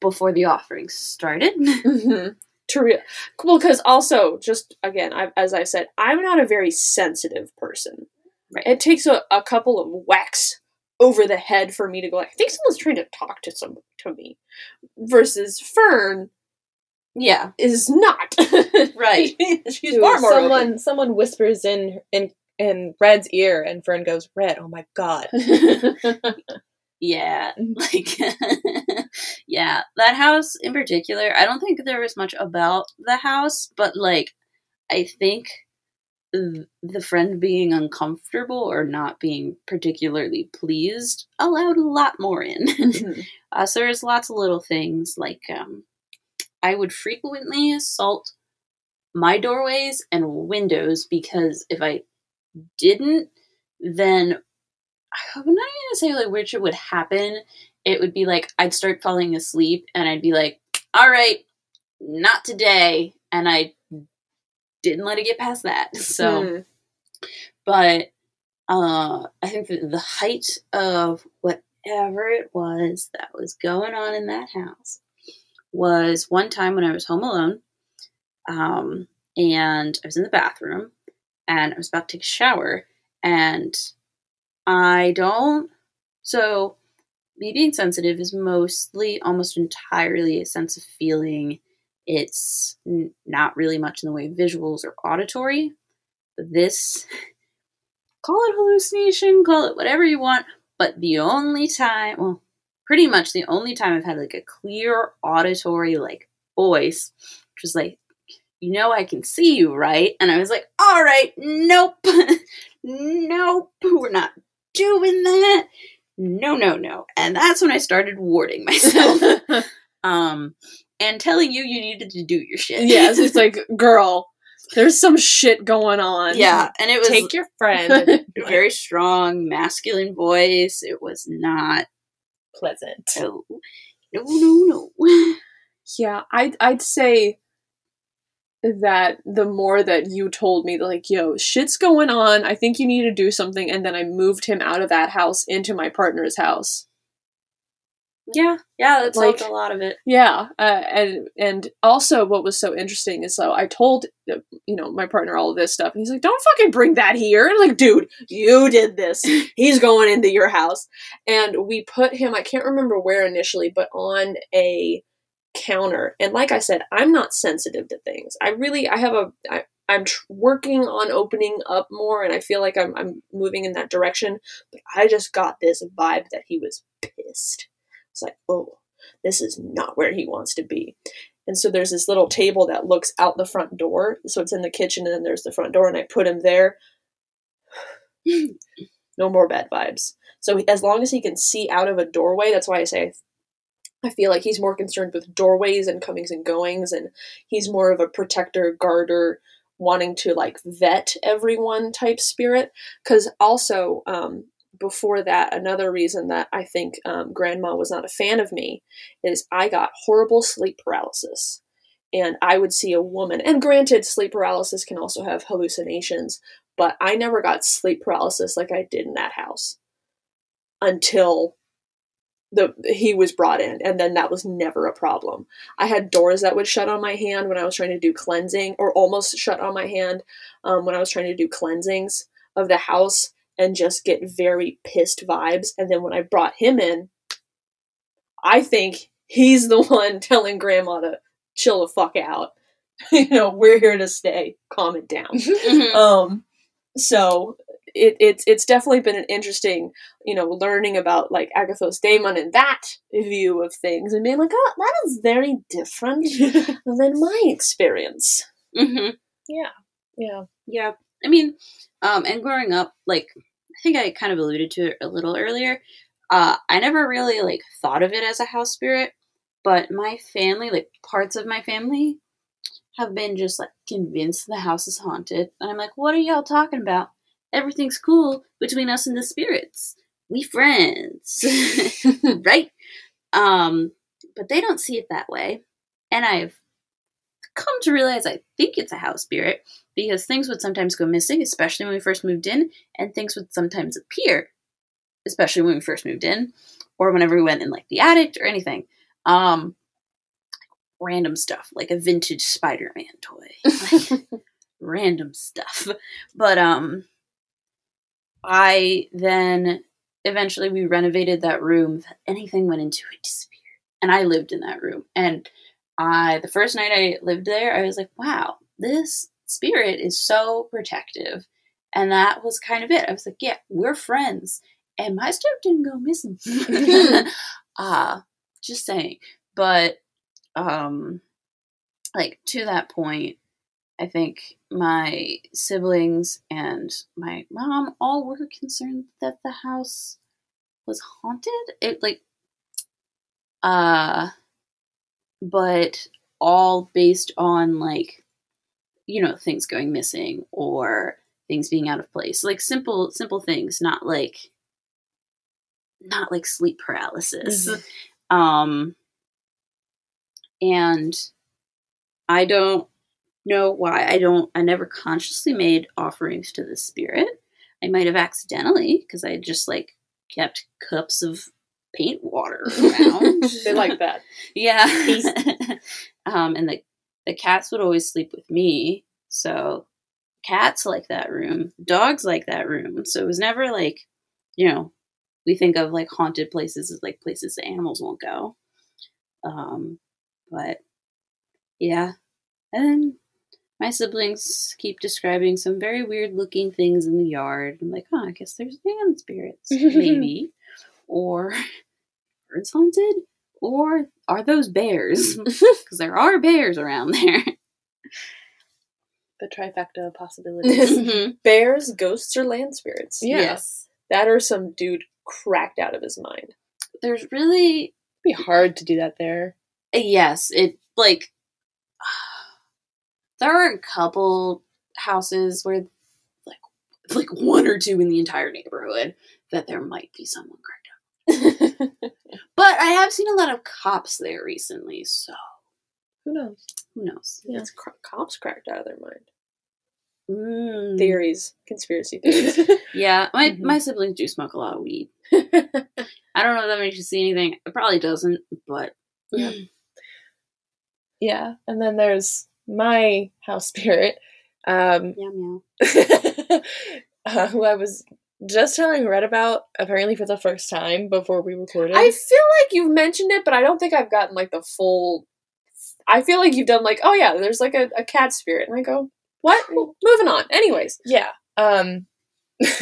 before the offerings started. <laughs> Mm-hmm. To real, well, because also, just again, I, as I said, I'm not a very sensitive person. Right. It takes a, a couple of whacks over the head for me to go. Like, I think someone's trying to talk to some to me. Versus Fern yeah, is not <laughs> Right. She's far more someone someone whispers in in in Red's ear, and Fern goes, "Red, oh my god." <laughs> Yeah, <laughs> like yeah, that house in particular. I don't think there was much about the house, but like I think the friend being uncomfortable or not being particularly pleased allowed a lot more in. Mhm. <laughs> uh, so there's lots of little things like um, I would frequently assault my doorways and windows because if I didn't, then I'm not even gonna say like which it would happen. It would be like I'd start falling asleep and I'd be like, "All right, not today," and I didn't let it get past that. <laughs> So, Mm. but uh, I think the height of whatever it was that was going on in that house was one time when I was home alone, um, and I was in the bathroom, and I was about to take a shower, and I don't. So, me being sensitive is mostly, almost entirely, a sense of feeling. It's n- not really much in the way of visuals or auditory. But this, <laughs> call it hallucination, call it whatever you want. But the only time, well, pretty much the only time I've had like a clear auditory like voice, which was like, you know, I can see you, right? And I was like, all right, nope, <laughs> nope, we're not doing that. No, no, no. And that's when I started warding myself. <laughs> um, and telling you you needed to do your shit. yes, it's like, <laughs> girl, there's some shit going on. yeah, and it was Take your friend. <laughs> very strong masculine voice. It was not. pleasant. No, no, no, no. <sighs> Yeah, I'd I'd say that the more that you told me, like, yo, shit's going on. I think you need to do something, and then I moved him out of that house into my partner's house. Yeah, yeah, that's Like- a lot of it. Yeah, uh, and and also what was so interesting is so I told uh, you know my partner all of this stuff, and he's like, "Don't fucking bring that here." And I'm like, dude, you did this. <laughs> He's going into your house, and we put him. I can't remember where initially, but on a counter. And like I said, I'm not sensitive to things. I really, I have a. I, I'm tr- working on opening up more, and I feel like I'm I'm moving in that direction. But I just got this vibe that he was pissed. It's like, oh, this is not where he wants to be. And so there's this little table that looks out the front door. So it's in the kitchen, and then there's the front door, and I put him there. <laughs> no more bad vibes. So as long as he can see out of a doorway, that's why I say I feel like he's more concerned with doorways and comings and goings, and he's more of a protector, guarder, wanting to like vet everyone type spirit. Because also, um, before that, another reason that I think um, grandma was not a fan of me is I got horrible sleep paralysis. And I would see a woman, and granted, sleep paralysis can also have hallucinations, but I never got sleep paralysis like I did in that house until the he was brought in and then that was never a problem. I had doors that would shut on my hand when i was trying to do cleansing or almost shut on my hand um, when i was trying to do cleansings of the house and just get very pissed vibes. And then when i brought him in i think he's the <laughs> one telling grandma to chill the fuck out. <laughs> You know we're here to stay. Calm it down. <laughs> Mhm. um so it, it's it's definitely been an interesting you know learning about like agathos daemon and that view of things and being like oh that is very different <laughs> than my experience Mhm. yeah. Yeah. Yeah. I mean, um, and growing up, like I think I kind of alluded to it a little earlier. Uh, I never really like thought of it as a house spirit, but my family, like parts of my family, have been just like convinced the house is haunted. And I'm like, what are y'all talking about? Everything's cool between us and the spirits. We friends, <laughs> right? Um, but they don't see it that way, and I've come to realize I think it's a house spirit because things would sometimes go missing, especially when we first moved in, and things would sometimes appear, especially when we first moved in, or whenever we went in like the attic or anything. Um, random stuff like a vintage Spider-Man toy, <laughs> like, random stuff. But um, I then eventually we renovated that room. Anything went into it, disappeared, and I lived in that room. And I, the first night I lived there, I was like, wow, this spirit is so protective. And that was kind of it. I was like, yeah, we're friends. And my stuff didn't go missing. uh, <laughs> <laughs> just saying. But um like to that point, I think my siblings and my mom all were concerned that the house was haunted. It like uh but all based on like you know things going missing or things being out of place. Like simple simple things not like not like sleep paralysis. Um and i don't know why i don't i never consciously made offerings to the spirit i might have accidentally because i just like kept cups of paint water around <laughs> they like that <laughs> yeah. <laughs> um, and the the cats would always sleep with me, so cats like that room. Dogs like that room. So it was never like, you know, we think of like haunted places as like places that animals won't go. Um, but yeah, and then my siblings keep describing some very weird looking things in the yard. I'm like, oh, I guess there's man spirits, maybe, <laughs> or birds haunted, or are those bears? <laughs> <laughs> Because there are bears around there. The trifecta of possibilities. Mhm. bears ghosts or land spirits Yeah. Yes, that or some dude cracked out of his mind there's really It'd be hard to do that there. yes. It like there are a couple houses where like like one or two in the entire neighborhood that there might be someone cracked out. <laughs> But I have seen a lot of cops there recently, so Who knows? who knows? Yeah. it's cr- cops cracked out of their mind Mm. theories conspiracy theories <laughs> Yeah, my Mhm. my siblings do smoke a lot of weed. I don't know if that makes you see anything. It probably doesn't, but Yeah. yeah. And then there's my house spirit, um, <laughs> uh, who I was just telling Red about apparently for the first time before we recorded. I feel like you've mentioned it, but I don't think I've gotten like the full. I feel like you've done like, oh yeah, there's like a, a cat spirit, and I go, what? Moving on. Anyways, Yeah. Um <laughs>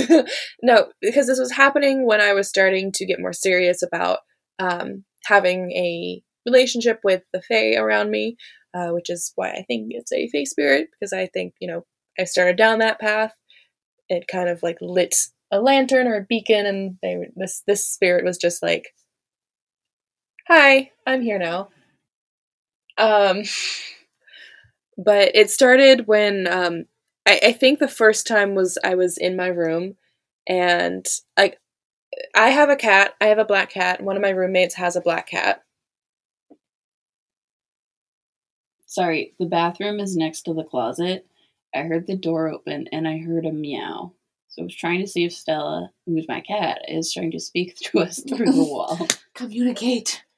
no, because this was happening when I was starting to get more serious about um having a relationship with the Fae around me, uh, which is why I think it's a Fae spirit, because I think, you know, I started down that path. It kind of like lit a lantern or a beacon and they this this spirit was just like Hi, I'm here now. Um <laughs> but it started when um, I, I think the first time was I was in my room, and like I have a cat. I have a black cat. One of my roommates has a black cat. Sorry, the bathroom is next to the closet. I heard the door open and I heard a meow. So I was trying to see if Stella, who's my cat, is trying to speak <laughs> to us through the wall. <laughs> Communicate. <laughs>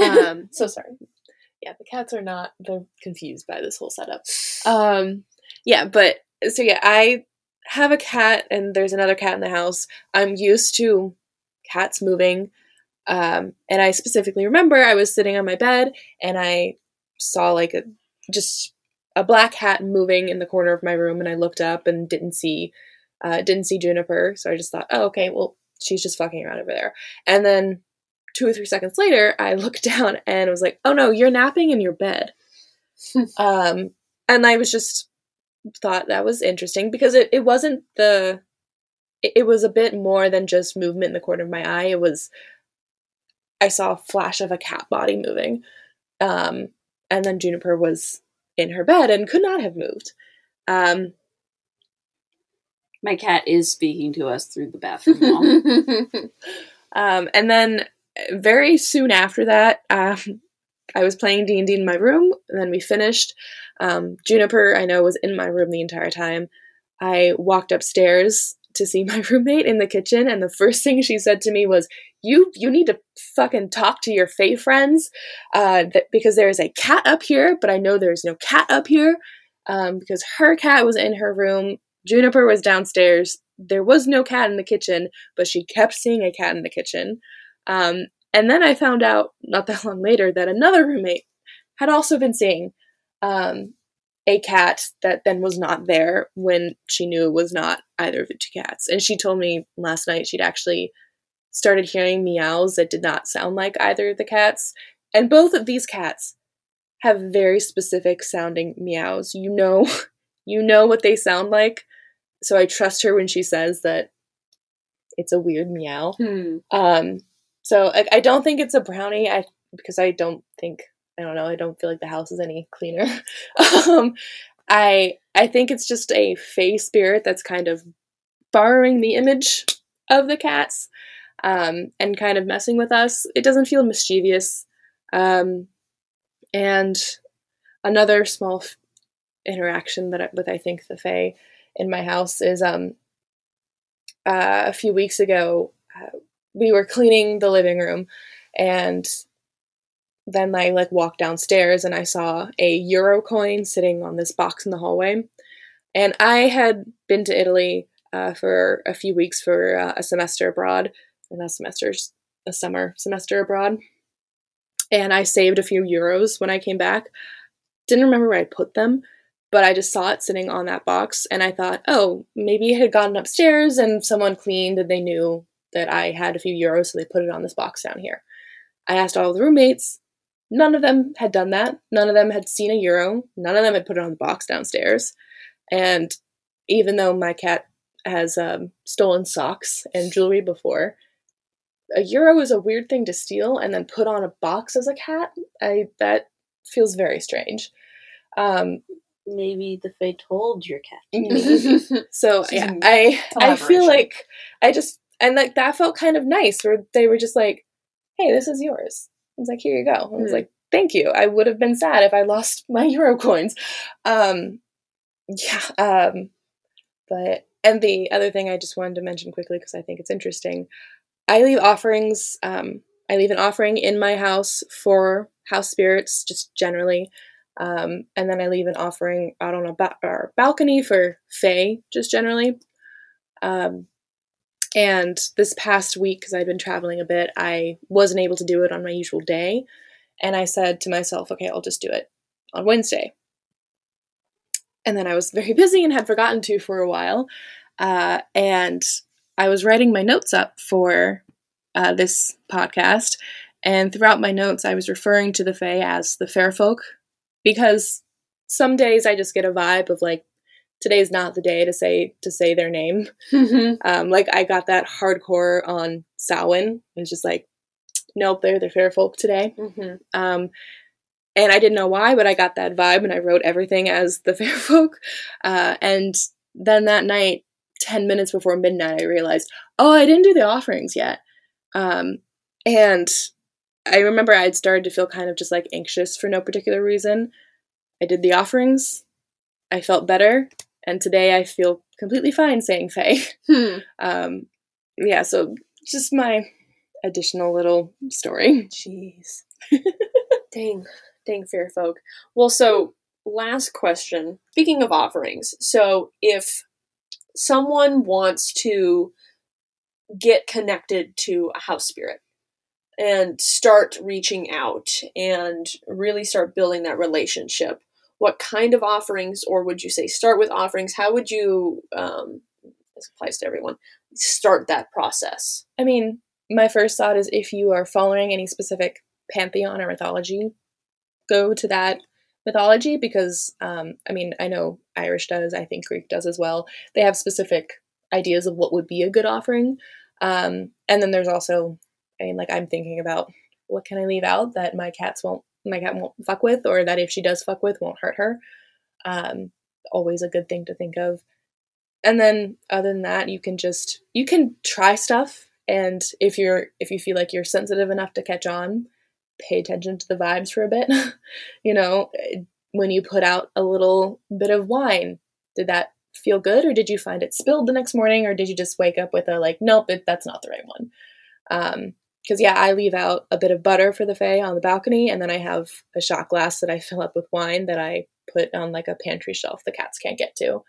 Um, so sorry. Yeah, the cats are not. They're confused by this whole setup. Um, yeah, but so yeah, I have a cat and there's another cat in the house. I'm used to cats moving. Um, and I specifically remember I was sitting on my bed and I saw like a just a black hat moving in the corner of my room and I looked up and didn't see uh, didn't see Juniper, so I just thought, oh okay, well she's just fucking around over there. And then two or three seconds later, I <laughs> looked down and was like, oh no, you're napping in your bed. <laughs> um, and I was just thought that was interesting because it, it wasn't the it, it was a bit more than just movement in the corner of my eye. It was I saw a flash of a cat body moving. Um, and then Juniper was in her bed and could not have moved. Um, My cat is speaking to us through the bathroom wall. <laughs> um, and then very soon after that, um, I was playing D and D in my room. And then we finished. Um, Juniper, I know, was in my room the entire time. I walked upstairs to see my <laughs> roommate in the kitchen, and the first thing she said to me was, "You, you need to fucking talk to your Fae friends, uh, that, because there is a cat up here, but I know there's no cat up here, um, because her cat was in her room. Juniper was downstairs. There was no cat in the kitchen, but she kept seeing a cat in the kitchen." Um, and then I found out not that <laughs> long later that another roommate had also been seeing um, a cat that then was not there when she knew it was not either of the two cats. And she told me last night she'd actually started hearing meows that did not sound like either of the cats. And both of these cats have very specific sounding meows. You know, <laughs> you know what they sound like. So I trust her when she says that it's a weird meow. Hmm. Um, so I, I don't think it's a brownie. I because I don't think I don't know. I don't feel like the house is any cleaner. <laughs> um, I I think it's just a Fae spirit that's kind of borrowing the image of the cats um, and kind of messing with us. It doesn't feel mischievous. Um, and another small f- interaction that I, with I think the Fae in my house is um, uh, a few weeks ago. Uh, we were cleaning the living room and then I like walked downstairs and I saw a euro coin sitting on this box in the hallway. And I had been to Italy uh, for a few weeks for uh, a semester abroad, or not semesters, a summer semester abroad. And I saved a few euros when I came back. Didn't remember where I put them, but I just saw it sitting on that box and I thought, oh, maybe it had gotten upstairs and someone cleaned and they knew that I had a few euros, so they put it on this box down here. I asked all the roommates. None of them had done that. None of them had seen a euro. None of them had put it on the box downstairs. And even though my cat has um, stolen socks and jewelry before, a euro is a weird thing to steal and then put on a box as a cat. I that feels very strange. Um, Maybe the Fae told your cat. <laughs> so yeah, I I feel like I just and like that felt kind of nice where they were just like, "Hey, this is yours." I was like, "Here you go." I was like, "Thank you." I would have been sad if I lost <laughs> my euro coins. Um, yeah. Um, but and the other thing I just wanted to mention quickly because I think it's interesting, I leave offerings. Um, I leave an offering in my house for house spirits, just generally. Um, and then I leave an offering out on a ba- or balcony for Fae, just generally. Um, and this past week, because I'd been traveling a bit, I wasn't able to do it on my usual day. And I said to myself, okay, I'll just do it on Wednesday. And then I was very <laughs> busy and had forgotten to for a while. Uh, and I was writing my notes up for uh, this podcast. And throughout my notes, I was referring to the Fae as the fair folk because some days I just get a vibe of like, today's not the day to say to say their name. Um, like I got that hardcore on Samhain. It's just like, nope, they're the fair folk today. Mhm. Um, and I didn't know why, but I got that vibe, and I wrote everything as the <laughs> fair folk. Uh, and then that night, ten minutes before midnight, I realized, oh, I didn't do the offerings yet. Um, and I remember I'd started to feel kind of just like anxious for no particular reason. I did the offerings. I felt better, and today I feel completely fine saying Fae. Hmm. <laughs> Um, yeah, so just my additional little story. Jeez. <laughs> dang. Dang fair folk. Well, so last question. Speaking of offerings, so if someone wants to get connected to a house spirit and start reaching out and really start building that relationship, what kind of offerings, or would you say start with offerings? How would you, um, this applies to everyone, start that process? I mean, my first thought is if you are following any specific pantheon or mythology, go to that mythology because, um, I mean, I know Irish does, I think Greek does as well. They have specific ideas of what would be a good offering. Um, and then there's also, I mean, like I'm thinking about what can I leave out that my cats won't, my cat won't fuck with, or that if she does fuck with, won't hurt her. Um, always a good thing to think of. And then other than that, you can just you can try stuff and if you're if you feel like you're sensitive enough to catch on pay attention to the vibes for a bit <laughs> you know when you put out a little bit of wine did that feel good or did you find it spilled the next morning or did you just wake up with a like nope it, that's not the right one um because yeah i leave out a bit of butter for the Fae on the balcony and then i have a shot glass that i <laughs> fill up with wine that i put on like a pantry shelf the cats can't get to.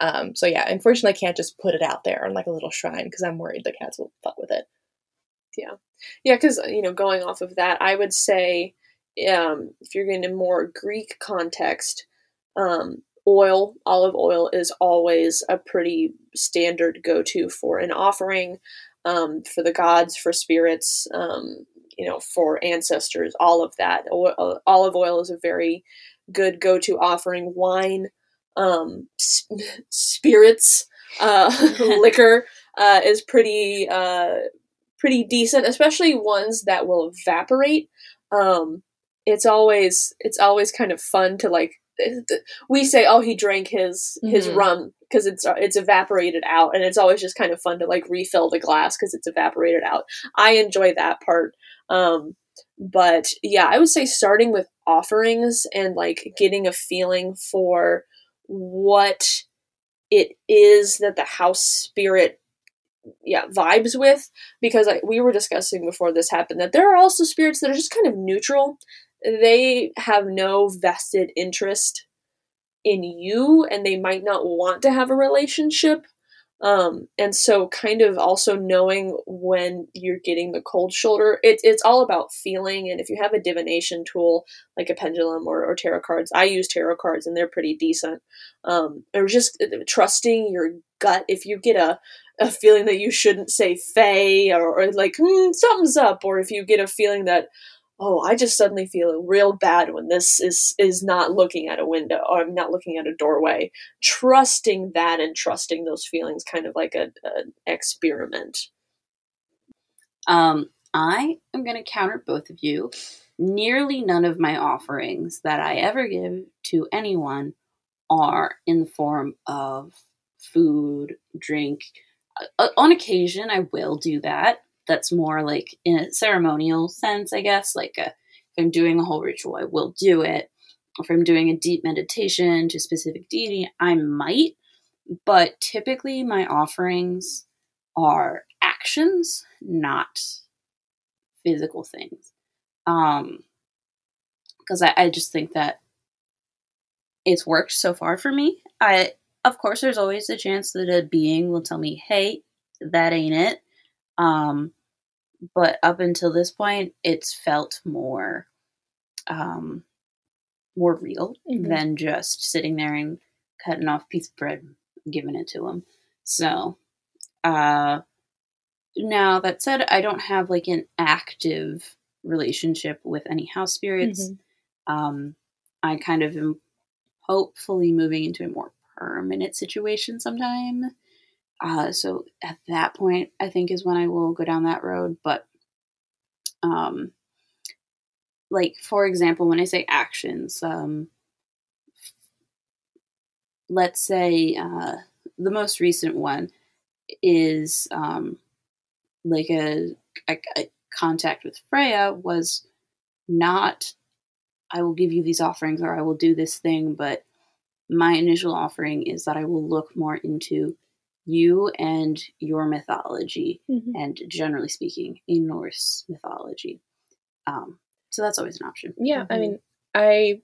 Um, so yeah, unfortunately, I can't just put it out there on like a little shrine because I'm worried the cats will fuck with it. Yeah, yeah, because you know, going off of that, I would say um, if you're getting a more Greek context, um, oil, olive oil, is always a pretty standard go-to for an offering um, for the gods, for spirits, um, you know, for ancestors, all of that. O- olive oil is a very good go-to offering. Wine um, sp- <laughs> spirits, uh, <laughs> <laughs> liquor uh, is pretty uh, pretty decent, especially ones that will evaporate. Um, it's always it's always kind of fun to like. We say, "Oh, he drank his his Mhm. rum because it's it's evaporated out," and it's always just kind of fun to like refill the glass because it's evaporated out. I enjoy that part. Um, but yeah, I would say starting with offerings and like getting a feeling for what it is that the house spirit yeah vibes with because I, we were discussing before this happened that there are also spirits that are just kind of neutral they have no vested interest in you and they might not want to have a relationship. Um, and so kind of also knowing when you're getting the cold shoulder it, it's all about feeling. And if you have a divination tool like a pendulum or, or tarot cards i use tarot cards and they're pretty decent. Um, or just trusting your gut. If you get a, a feeling that you shouldn't say Fae or, or like hmm, something's up or if you get a feeling that oh i just suddenly feel real bad when this is is not looking at a window or i'm not looking at a doorway trusting that and trusting those feelings kind of like a, an experiment Um, I am going to counter both of you. Nearly none of my offerings that I ever give to anyone are in the form of food, drink. Uh, on occasion, I will do that. That's more like in a ceremonial sense, I guess. Like a, if I'm doing a whole ritual, I will do it. If I'm doing a deep meditation to a specific deity, I might. But typically, my offerings are actions, not physical things. Um, because I, I just think that it's worked so far for me. I, of course, there's always a chance that a being will tell me, "Hey, that ain't it." Um, but up until this point, it's felt more, um, more real Mhm. than just sitting there and cutting off a piece of bread, and giving it to them. So, uh, now that said, I don't have like an active relationship with any house spirits. Um, I kind of am hopefully moving into a more permanent situation sometime. Uh, so at that point, I think is when I will go down that road. But um, like for example, when I say actions, um, let's say uh, the most recent one is um, like a, a, a contact with Freya was not I will give you these offerings or I will do this thing, but my initial offering is that I will look more into you and your mythology, Mhm. and generally speaking, in Norse mythology. Um, so that's always an option. Yeah, I Mhm. mean, I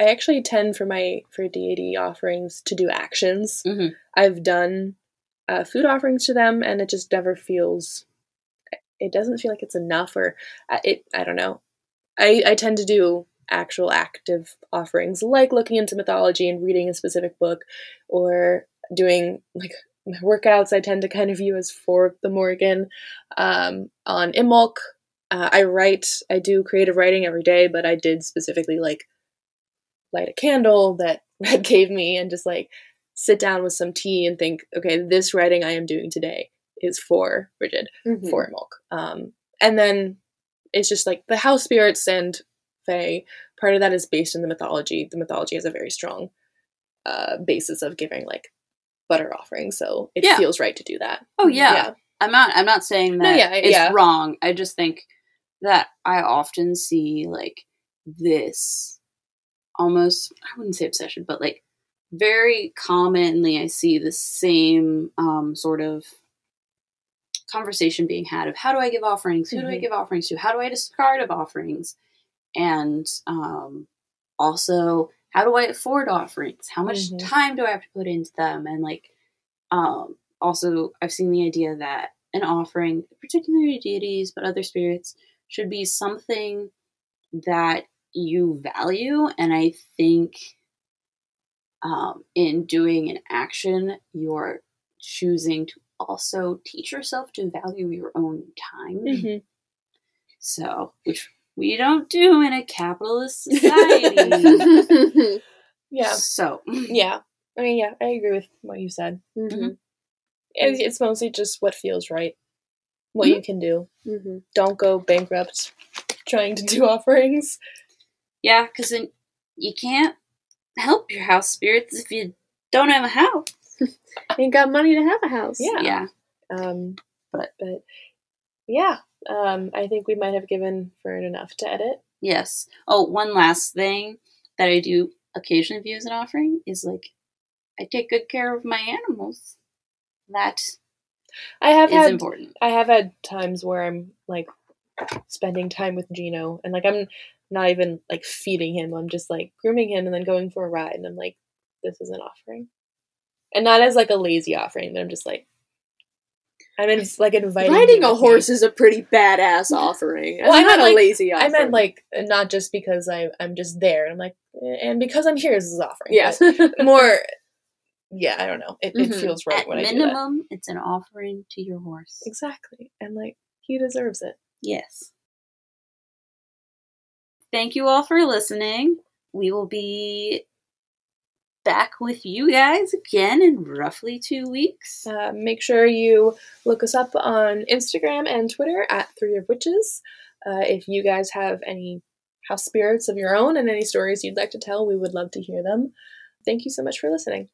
I actually tend for my for deity offerings to do actions. Mhm. I've done uh, food offerings to them, and it just never feels. It doesn't feel like it's enough, or I- it. I don't know. I I tend to do actual active offerings, like looking into mythology and reading a specific book, or doing like workouts. I tend to kind of view as for the Morrigan um, on Imbolc. Uh, I write, I do creative writing every day, but I did specifically like light a candle that <laughs> Red gave me and just like sit down with some tea and think, okay, this writing I am doing today is for Brigid, Mhm. for Milk. Um, and then it's just like the house spirits and Fae. Part of that is based in the mythology. The mythology has a very strong uh, basis of giving like butter offering, so it Yeah. feels right to do that. Oh yeah. Yeah. I'm not. I'm not saying No, that yeah, it's yeah. wrong. I just think that I often see like this almost. I wouldn't say obsession, but like very commonly, I see the same um, sort of conversation being had of how do I give offerings? Who do I Mhm. give offerings to? How do I discard of offerings? And um, also, how do I afford offerings? How much Mhm. time do I have to put into them? And like, um, also, I've seen the idea that an offering, particularly deities, but other spirits, should be something that you value. And I think um, in doing an action, you're choosing to also teach yourself to value your own time. Mhm. So, which we don't do in a capitalist <laughs> society. Yeah. So, Yeah. I mean, yeah, I agree with what you said. Mhm. It's, it's mostly just what feels right, what you can do. Mhm. Don't go bankrupt trying to <laughs> do offerings. yeah, because then you can't help your house spirits if you don't have a house. <laughs> You ain't got money to have a house. Yeah. Yeah. Um, But- but yeah, um, I think we might have given Fern enough to edit. Yes. Oh, one last thing that I do occasionally view as an offering is like I take good care of my animals. That I have is had important. I have had times where I'm like spending time with Gino and like I'm not even like feeding him. I'm just like grooming him and then going for a ride and I'm like, this is an offering. And not as like a lazy offering, but I'm just like I'm in, like inviting Riding a me. horse is a pretty badass offering. Well, Well, I not meant, a like- lazy offering. I meant like not just because I I'm just there. I'm like and because I'm here this is offering. yes. <laughs> more yeah, I don't know. It, it Mhm. feels right At when I do that. minimum, it's an offering to your horse. Exactly. And like he deserves it. Yes. Thank you all for listening. We will be back with you guys again in roughly two weeks. Uh, make sure you look us up on Instagram and Twitter at Three of Witches. Uh, if you guys have any house spirits of your own and any stories you'd like to tell, we would love to hear them. Thank you so much for listening.